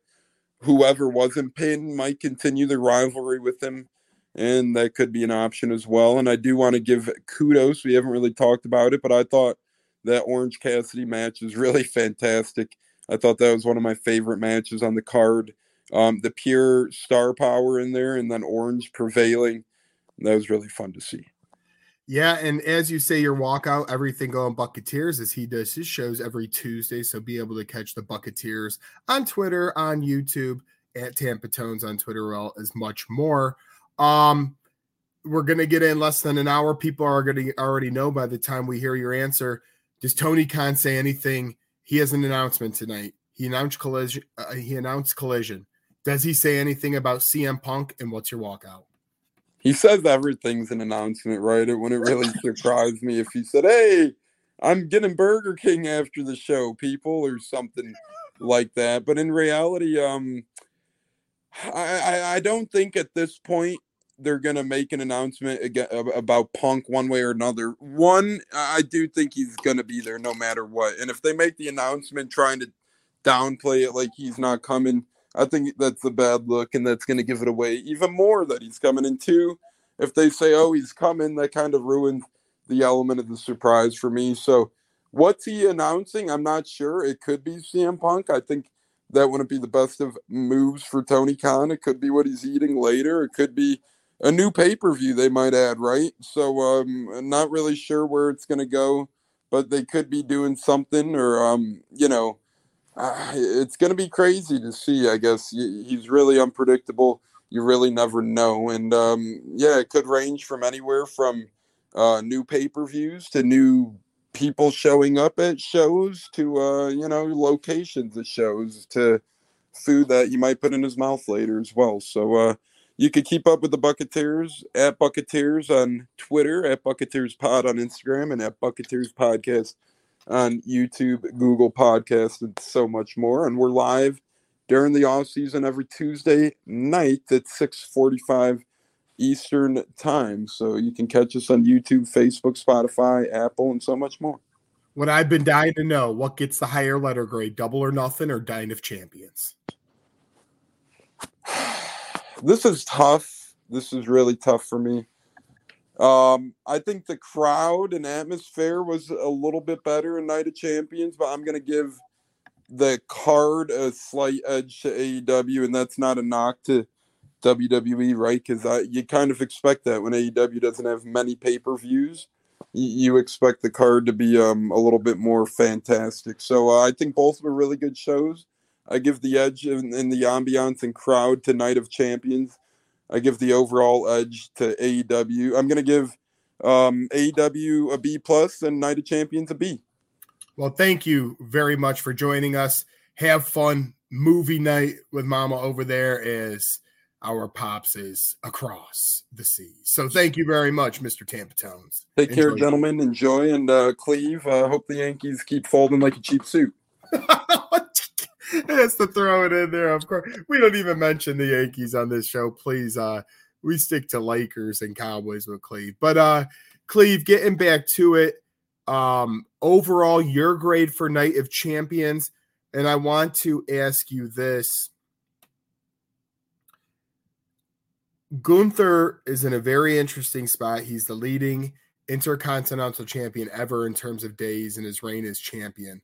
whoever wasn't pinned might continue the rivalry with him, and that could be an option as well. And I do want to give kudos. We haven't really talked about it, but I thought that Orange Cassidy match was really fantastic. I thought that was one of my favorite matches on the card. Um, the pure star power in there, and then Orange prevailing. That was really fun to see. Yeah, and as you say, your walkout, everything going Bucketeers as he does his shows every Tuesday. So be able to catch the Bucketeers on Twitter, on YouTube, at Tampa Tones on Twitter, well, as much more. Um, we're gonna get in less than an hour. People are gonna already know by the time we hear your answer. Does Tony Khan say anything? He has an announcement tonight. He announced collision. Uh, he announced collision. Does he say anything about CM Punk and what's your walkout? He says everything's an announcement, right? It wouldn't really surprise me if he said, "Hey, I'm getting Burger King after the show, people," or something like that. But in reality, um, I I, I don't think at this point they're gonna make an announcement again about Punk one way or another. One, I do think he's gonna be there no matter what. And if they make the announcement trying to downplay it like he's not coming, I think that's a bad look, and that's going to give it away even more that he's coming. in two, if they say, "Oh, he's coming," that kind of ruins the element of the surprise for me. So, what's he announcing? I'm not sure. It could be CM Punk. I think that wouldn't be the best of moves for Tony Khan. It could be what he's eating later. It could be a new pay per view they might add, right? So, um, I'm not really sure where it's going to go, but they could be doing something, or um, you know uh, it's going to be crazy to see. I guess he's really unpredictable. You really never know, and um, yeah, it could range from anywhere from uh, new pay per views to new people showing up at shows to uh, you know locations at shows to food that you might put in his mouth later as well. So uh, you could keep up with the Bucketeers at Bucketeers on Twitter, at Bucketeers Pod on Instagram, and at Bucketeers Podcast on YouTube, Google Podcast, and so much more. And we're live during the off season every Tuesday night at 645 Eastern time. So you can catch us on YouTube, Facebook, Spotify, Apple, and so much more. What I've been dying to know: what gets the higher letter grade, double or nothing, or Night of Champions? This is tough. This is really tough for me. Um, I think the crowd and atmosphere was a little bit better in Night of Champions, but I'm gonna give the card a slight edge to AEW, and that's not a knock to WWE, right? Because you kind of expect that when AEW doesn't have many pay per views, you, you, expect the card to be um, a little bit more fantastic. So uh, I think both were really good shows. I give the edge in, in the ambiance and crowd to Night of Champions. I give the overall edge to AEW. I'm going to give um, AEW a B plus and Night of Champions a B. Well, thank you very much for joining us. Have fun movie night with Mama over there as our pops is across the sea. So thank you very much, Mr. Tampa Tones. Take Enjoy. care, gentlemen. Enjoy and uh, Cleve. I uh, hope the Yankees keep folding like a cheap suit. has to throw it in there. Of course, we don't even mention the Yankees on this show. Please, uh, we stick to Lakers and Cowboys with Cleve. But uh, Cleve, getting back to it, um, overall, your grade for Night of Champions, and I want to ask you this. Gunther is in a very interesting spot. He's the leading intercontinental champion ever in terms of days in his reign as champion.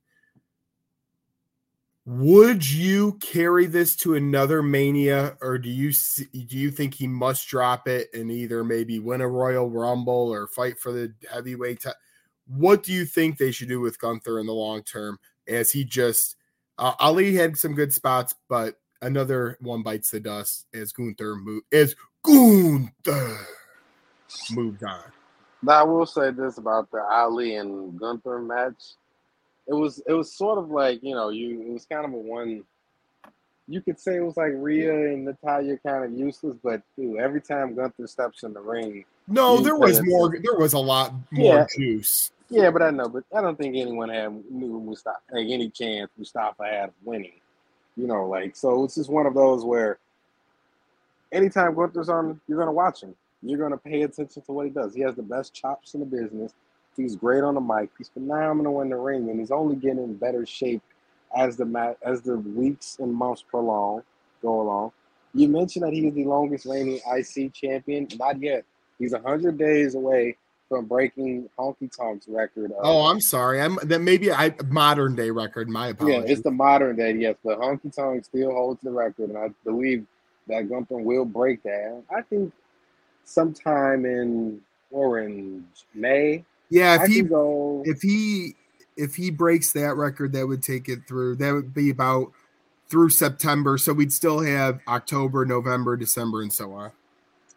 Would you carry this to another Mania, or do you do you think he must drop it and either maybe win a Royal Rumble or fight for the heavyweight? T- what do you think they should do with Gunther in the long term? As he just uh, Ali had some good spots, but another one bites the dust as Gunther move as Gunther moved on. Now I will say this about the Ali and Gunther match it was it was sort of like you know you it was kind of a one. You could say it was like Rhea and Natalya kind of useless, but dude, every time Gunther steps in the ring, no, there was more. There was a lot more yeah, juice. Yeah, but I know, but I don't think anyone had knew Mustafa like any chance Mustafa had of winning. You know, like so it's just one of those where anytime Gunther's on, you're gonna watch him. You're gonna pay attention to what he does. He has the best chops in the business. He's great on the mic. He's phenomenal in the ring, and he's only getting in better shape as the as the weeks and months prolong go along. You mentioned that he is the longest reigning IC champion. Not yet. He's hundred days away from breaking Honky Tonk's record. oh, I'm sorry. I'm then maybe I modern day record. My apologies. Yeah, it's the modern day. Yes, but Honky Tonk still holds the record, and I believe that Gunther will break that. I think sometime in or in May yeah, if I he go... if he if he breaks that record, that would take it through. That would be about through September. So we'd still have October, November, December, and so on.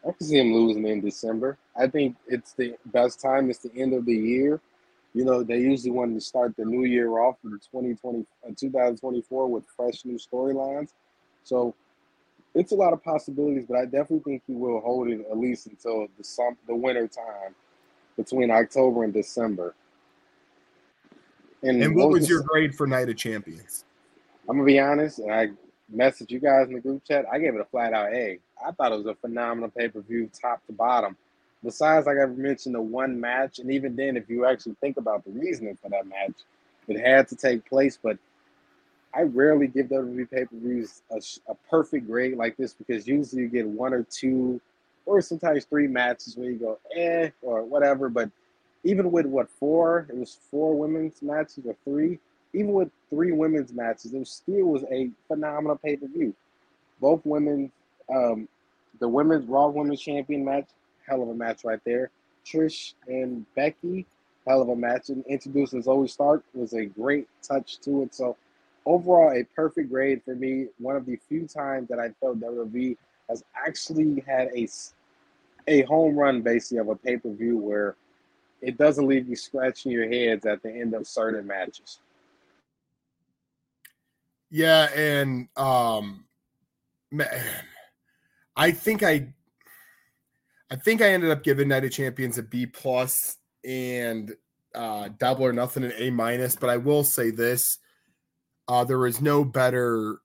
I can see him losing in December. I think it's the best time. It's the end of the year. You know, they usually want to start the new year off for 2020, uh, 2024 with fresh new storylines. So it's a lot of possibilities, but I definitely think he will hold it at least until the sum, the winter time between October and December. And, and what was your grade for Night of Champions? I'm gonna be honest, and I messaged you guys in the group chat. I gave it a flat out A. I thought it was a phenomenal pay per view, top to bottom. Besides, like I mentioned, the one match, and even then, if you actually think about the reasoning for that match, it had to take place. But I rarely give WWE pay per views a, a perfect grade like this because usually you get one or two or sometimes three matches where you go eh or whatever. But even with what four, it was four women's matches or three. Even with three women's matches, it was, still was a phenomenal pay per view. Both women, um, the women's Raw Women's Champion match, hell of a match right there. Trish and Becky, hell of a match. And introducing Zoey Stark was a great touch to it. So overall, a perfect grade for me. One of the few times that I felt WWE has actually had a a home run basically of a pay per view where it doesn't leave you scratching your heads at the end of certain matches. Yeah, and um, man, I think I, I think I ended up giving Night of Champions a B plus and uh, Double or Nothing an A minus. But I will say this: uh, there is no better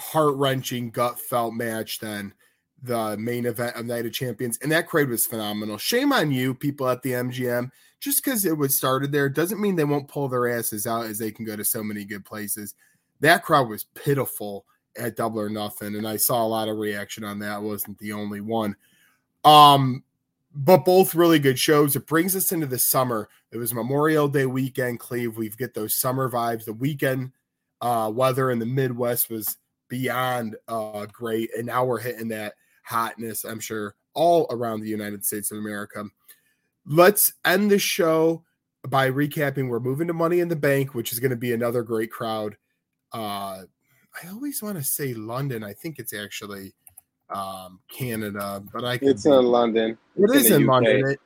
heart wrenching, gut felt match than the main event of Night of Champions, and that crowd was phenomenal. Shame on you, people at the MGM. Just because it was started there doesn't mean they won't pull their asses out as they can go to so many good places. That crowd was pitiful at Double or Nothing, and I saw a lot of reaction on that. I wasn't the only one. Um, but both really good shows. It brings us into the summer. It was Memorial Day weekend, Cleve. We've get those summer vibes. The weekend uh, weather in the Midwest was beyond uh, great, and now we're hitting that hotness. I'm sure all around the United States of America. Let's end the show by recapping. We're moving to Money in the Bank, which is going to be another great crowd. Uh, I always want to say London. I think it's actually um, Canada, but I it's in London. It is in, in London. It,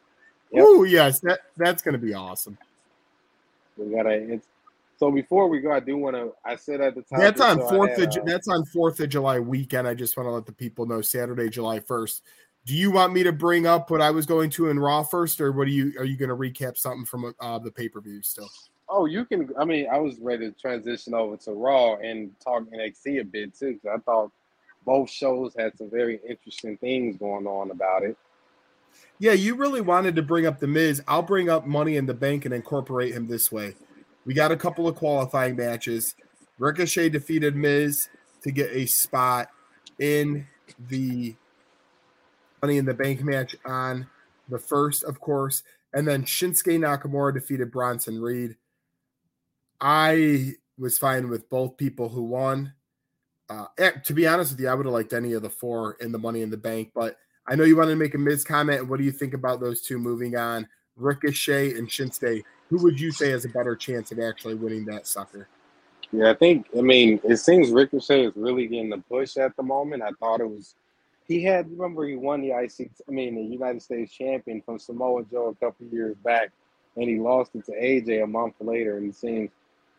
yep. Oh yes, that that's going to be awesome. We gotta. It's so before we go, I do want to. I said at the time that's on Fourth of uh, that's on Fourth of July weekend. I just want to let the people know Saturday, July first. Do you want me to bring up what I was going to in Raw first, or what are you are you going to recap something from uh, the pay per view still? Oh, you can. I mean, I was ready to transition over to Raw and talk NXT a bit too, because I thought both shows had some very interesting things going on about it. Yeah, you really wanted to bring up the Miz. I'll bring up Money in the Bank and incorporate him this way. We got a couple of qualifying matches. Ricochet defeated Miz to get a spot in the Money in the Bank match on the first, of course. And then Shinsuke Nakamura defeated Bronson Reed. I was fine with both people who won. Uh, eh, to be honest with you, I would have liked any of the four in the Money in the Bank, but I know you wanted to make a Miz comment. What do you think about those two moving on? Ricochet and Shinsuke. Who would you say has a better chance of actually winning that sucker? Yeah, I think. I mean, it seems Ricochet is really getting the push at the moment. I thought it was. He had. Remember, he won the IC. I mean, the United States champion from Samoa Joe a couple years back, and he lost it to AJ a month later. And it seems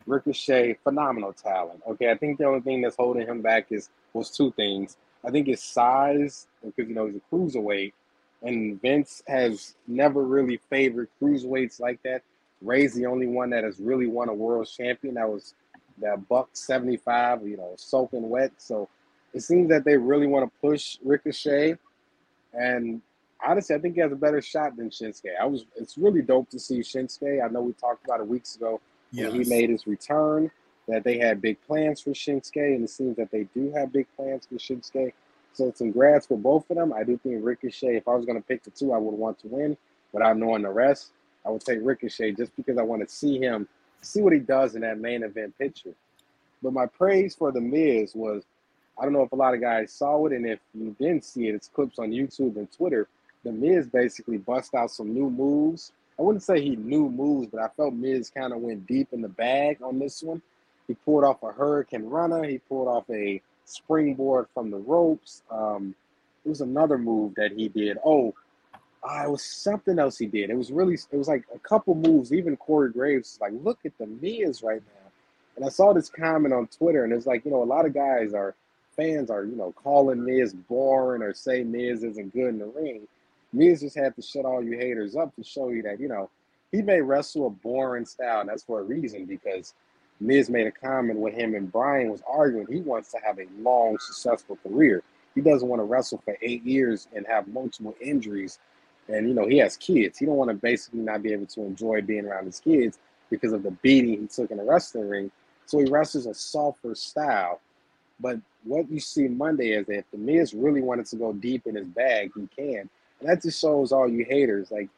Ricochet, phenomenal talent. Okay, I think the only thing that's holding him back is was two things. I think his size, because you know he's a cruiserweight, and Vince has never really favored cruiserweights like that. Rey's the only one that has really won a world champion. That was that buck seventy five, you know, soaking wet. So it seems that they really want to push Ricochet, and honestly, I think he has a better shot than Shinsuke. I was. It's really dope to see Shinsuke. I know we talked about it weeks ago yes. when he made his return that they had big plans for Shinsuke, and it seems that they do have big plans for Shinsuke. So it's congrats for both of them. I do think Ricochet, if I was going to pick the two, I would want to win without knowing the rest. I would take Ricochet just because I want to see him, see what he does in that main event picture. But my praise for The Miz was, I don't know if a lot of guys saw it, and if you didn't see it, it's clips on YouTube and Twitter. The Miz basically bust out some new moves I wouldn't say he knew moves, but I felt Miz kind of went deep in the bag on this one. He pulled off a hurricanrana. He pulled off a springboard from the ropes. Um, it was another move that he did. Oh, uh, it was something else he did. It was really, it was like a couple moves. Even Corey Graves was like, look at the Miz right now. And I saw this comment on Twitter, and it's like, you know, a lot of guys are fans are, you know, calling Miz boring or say Miz isn't good in the ring. Miz just had to shut all you haters up to show you that, you know, he may wrestle a boring style, and that's for a reason because Miz made a comment when him and Bryan was arguing. He wants to have a long, successful career. He doesn't want to wrestle for eight years and have multiple injuries. And you know, he has kids. He don't want to basically not be able to enjoy being around his kids because of the beating he took in the wrestling ring. So he wrestles a softer style. But what you see Monday is that if the Miz really wanted to go deep in his bag, he can. And that just shows all you haters. Like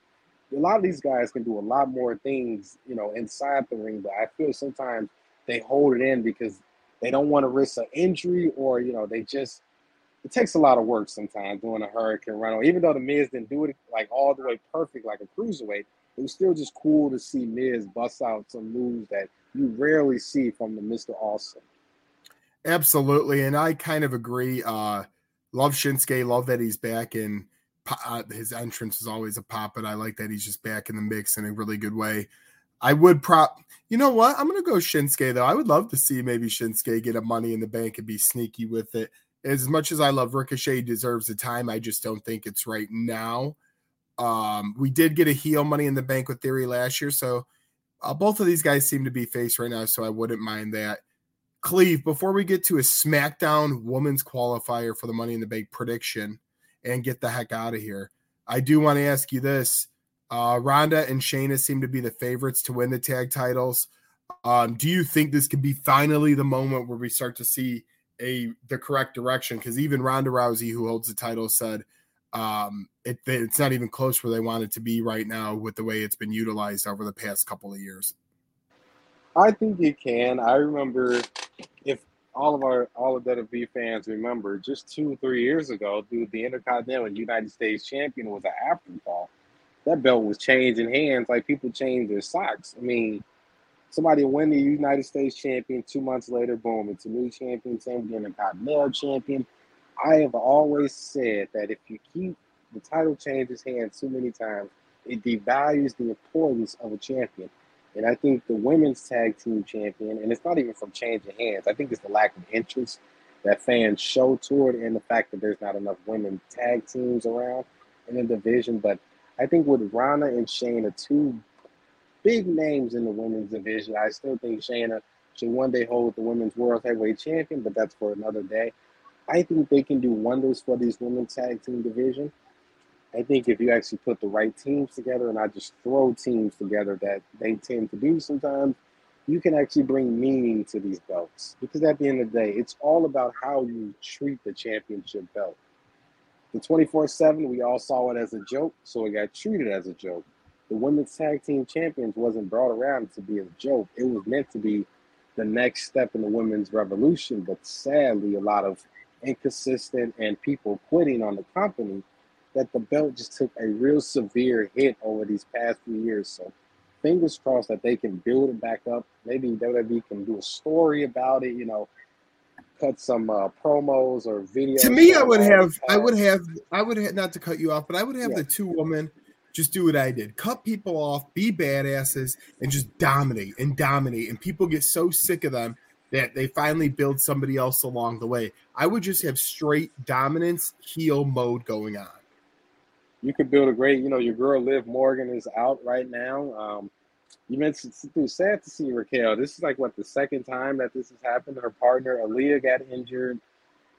a lot of these guys can do a lot more things, you know, inside the ring, but I feel sometimes they hold it in because they don't want to risk an injury or, you know, they just it takes a lot of work sometimes doing a hurricanrana. Even though the Miz didn't do it like all the way perfect like a cruiserweight, it was still just cool to see Miz bust out some moves that you rarely see from the Mr. Awesome. Absolutely. And I kind of agree. Uh love Shinsuke, love that he's back in uh, his entrance is always a pop, but I like that he's just back in the mix in a really good way. I would prop. You know what? I'm gonna go Shinsuke though. I would love to see maybe Shinsuke get a Money in the Bank and be sneaky with it. As much as I love Ricochet, deserves the time. I just don't think it's right now. Um, we did get a heel Money in the Bank with Theory last year, so uh, both of these guys seem to be face right now, so I wouldn't mind that. Cleve, before we get to a SmackDown Women's qualifier for the Money in the Bank prediction, and get the heck out of here. I do want to ask you this. Uh, Ronda and Shayna seem to be the favorites to win the tag titles. Um, do you think this could be finally the moment where we start to see a the correct direction? Because even Ronda Rousey, who holds the title, said, um, it, it's not even close where they want it to be right now with the way it's been utilized over the past couple of years. I think it can. I remember if all of our all of WWE fans remember just two three years ago, dude, the Intercontinental United States Champion was an afterthought. That belt was changing hands like people change their socks. I mean, somebody win the United States Champion two months later, boom, it's a new champion. Same with the Intercontinental Champion. I have always said that if you keep the title changes hands too many times, it devalues the importance of a champion. And I think the women's tag team champion, and it's not even from changing hands, I think it's the lack of interest that fans show toward and the fact that there's not enough women tag teams around in the division. But I think with Rana and Shane Shayna, two big names in the women's division, I still think Shayna should one day hold the women's world heavyweight champion, but that's for another day. I think they can do wonders for these women's tag team division. I think if you actually put the right teams together and not just throw teams together that they tend to do sometimes, you can actually bring meaning to these belts. Because at the end of the day, it's all about how you treat the championship belt. The 24 7, we all saw it as a joke, so it got treated as a joke. The women's tag team champions wasn't brought around to be a joke, it was meant to be the next step in the women's revolution. But sadly, a lot of inconsistent and people quitting on the company that the belt just took a real severe hit over these past few years. So fingers crossed that they can build it back up. Maybe WWE can do a story about it, you know, cut some uh, promos or videos. To me, I would have, I would have, I would have, not to cut you off, but I would have yeah. the two women just do what I did cut people off, be badasses, and just dominate and dominate. And people get so sick of them that they finally build somebody else along the way. I would just have straight dominance heel mode going on. You could build a great, you know, your girl Liv Morgan is out right now. Um, you mentioned it's sad to see Raquel. This is like what the second time that this has happened. Her partner Aaliyah got injured,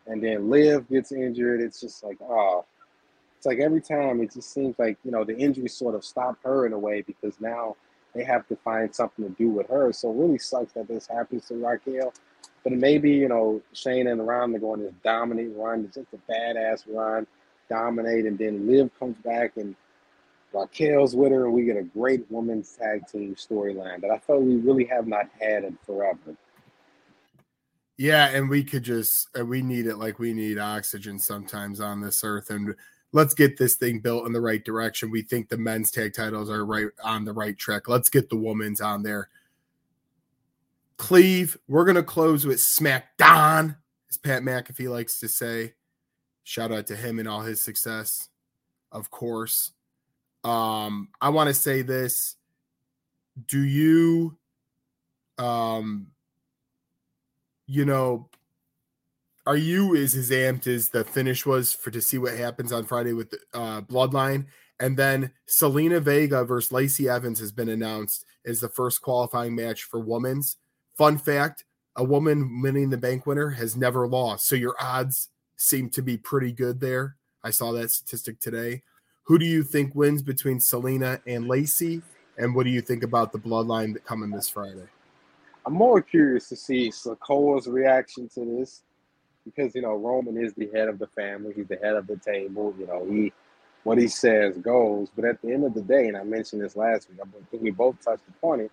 and then Liv gets injured. It's just like, oh, it's like every time it just seems like you know the injury sort of stopped her in a way because now they have to find something to do with her. So it really sucks that this happens to Raquel. But maybe, you know, Shane and Ron are going this dominate run. It's just a badass run, dominate, and then Liv comes back and Raquel's with her, and we get a great women's tag team storyline that I felt we really have not had in forever. Yeah, and we could just uh, we need it like we need oxygen sometimes on this earth, and let's get this thing built in the right direction. We think the men's tag titles are right on the right track. Let's get the women's on there. Cleve, we're gonna close with SmackDown, as Pat McAfee likes to say. Shout out to him and all his success, of course. Um, I want to say this. Do you um you know are you is as amped as the finish was for to see what happens on Friday with the, uh, Bloodline? And then Zelina Vega versus Lacey Evans has been announced as the first qualifying match for women's. Fun fact: a woman winning the bank winner has never lost, so your odds seem to be pretty good there. I saw that statistic today. Who do you think wins between Selena and Lacey? And what do you think about the bloodline coming this Friday? I'm more curious to see Sikoa's reaction to this because you know Roman is the head of the family. He's the head of the table. You know he what he says goes. But at the end of the day, and I mentioned this last week, I think we both touched upon it.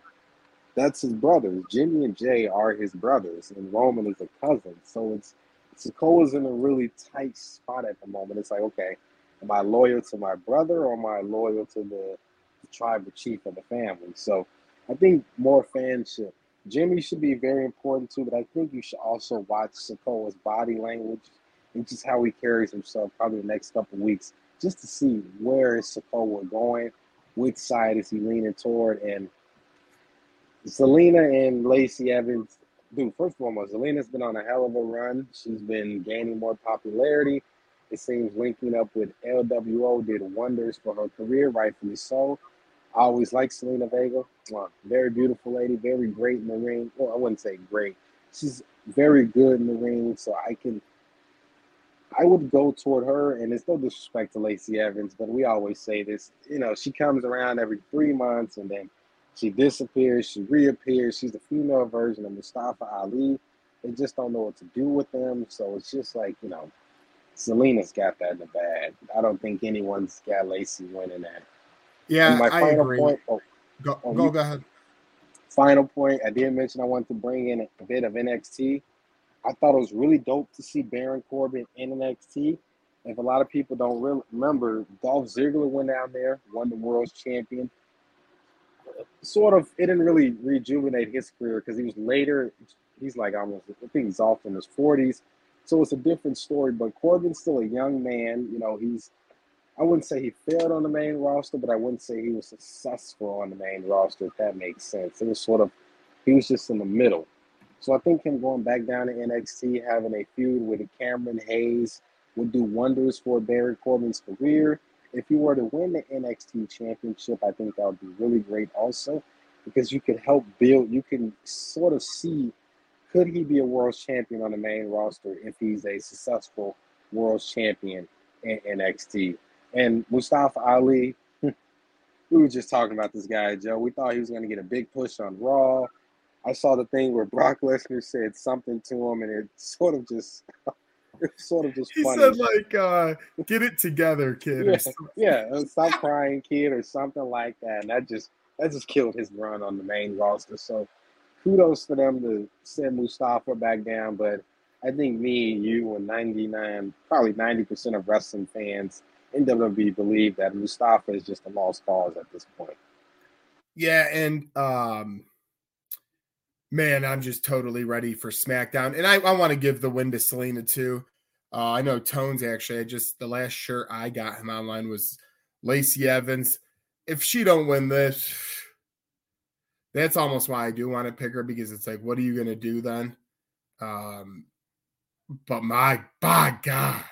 That's his brothers. Jimmy and Jey are his brothers, and Roman is a cousin. So it's Sikoa's in a really tight spot at the moment. It's like, okay, am I loyal to my brother or am I loyal to the, the tribal chief of the family? So I think more fans should Jimmy should be very important too, but I think you should also watch Sikoa's body language and just how he carries himself probably the next couple weeks, just to see where is Sikoa going, which side is he leaning toward, and Zelina and Lacey Evans. Dude, first and foremost, Zelina's been on a hell of a run. She's been gaining more popularity. It seems linking up with LWO did wonders for her career, rightfully so. I always liked Zelina Vega. very beautiful lady, very great in the ring. Well, I wouldn't say great. She's very good in the ring, so I can. I would go toward her, and it's no disrespect to Lacey Evans, but we always say this. You know, she comes around every three months, and then she disappears, she reappears. She's the female version of Mustafa Ali. They just don't know what to do with them, so it's just like you know, Zelina's got that in the bag. I don't think anyone's got Lacey winning that. Yeah, And my I final agree. point. Oh, Go, Oh, go, you- go ahead. final point. I did mention I wanted to bring in a bit of NXT. I thought it was really dope to see Baron Corbin in NXT. If a lot of people don't re- remember, Dolph Ziggler went down there, won the world's champion. Sort of, it didn't really rejuvenate his career because he was later. He's like almost, I think he's off in his forties, so it's a different story. But Corbin's still a young man. You know, he's. I wouldn't say he failed on the main roster, but I wouldn't say he was successful on the main roster. If that makes sense, it was sort of, he was just in the middle. So I think him going back down to NXT, having a feud with Carmelo Hayes, would do wonders for Baron Corbin's career. If he were to win the NXT championship, I think that would be really great also because you could help build, you can sort of see could he be a world champion on the main roster if he's a successful world champion in NXT. And Mustafa Ali, we were just talking about this guy, Joe. We thought he was going to get a big push on Raw. I saw the thing where Brock Lesnar said something to him, and it sort of just, it's sort of just He funny. said, like, uh, get it together, kid. Yeah. yeah, uh, stop crying, kid, or something like that. And that just that just killed his run on the main roster. So kudos for them to send Mustafa back down. But I think me, you, and 99, probably 90% of wrestling fans WWE believe that Mustafa is just a lost cause at this point. Yeah, and um man, I'm just totally ready for SmackDown. And I, I want to give the win to Zelina too. Uh, I know Tones actually. I just the last shirt I got him online was Lacey Evans. If she don't win this, that's almost why I do want to pick her because it's like, what are you gonna do then? Um, but my by God,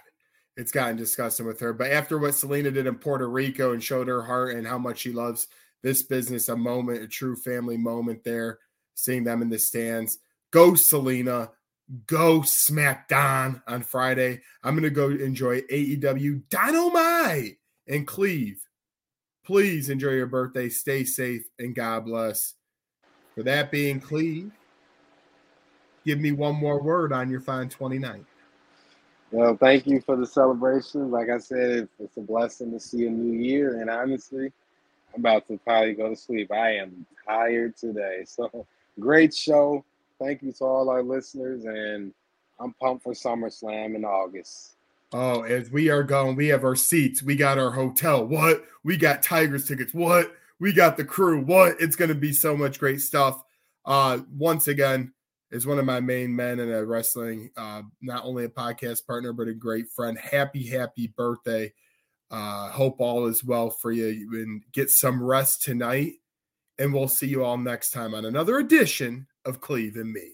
it's gotten disgusting with her. But after what Zelina did in Puerto Rico and showed her heart and how much she loves this business, a moment, a true family moment there, seeing them in the stands. Go Zelina, go SmackDown on Friday. I'm gonna go enjoy AEW Dynamite and Cleve. Please enjoy your birthday. Stay safe and God bless. For that being Cleve, give me one more word on your fine 29. Well, thank you for the celebration. Like I said, it's a blessing to see a new year. And honestly, I'm about to probably go to sleep. I am tired today. So great show. Thank you to all our listeners. And I'm pumped for SummerSlam in August. Oh, as we are going, we have our seats. We got our hotel. What? We got Tigers tickets. What? We got the crew. What? It's going to be so much great stuff. Uh, once again, is one of my main men in a wrestling, uh, not only a podcast partner, but a great friend. Happy, happy birthday. Uh, hope all is well for you and get some rest tonight. And we'll see you all next time on another edition of Cleve and Me.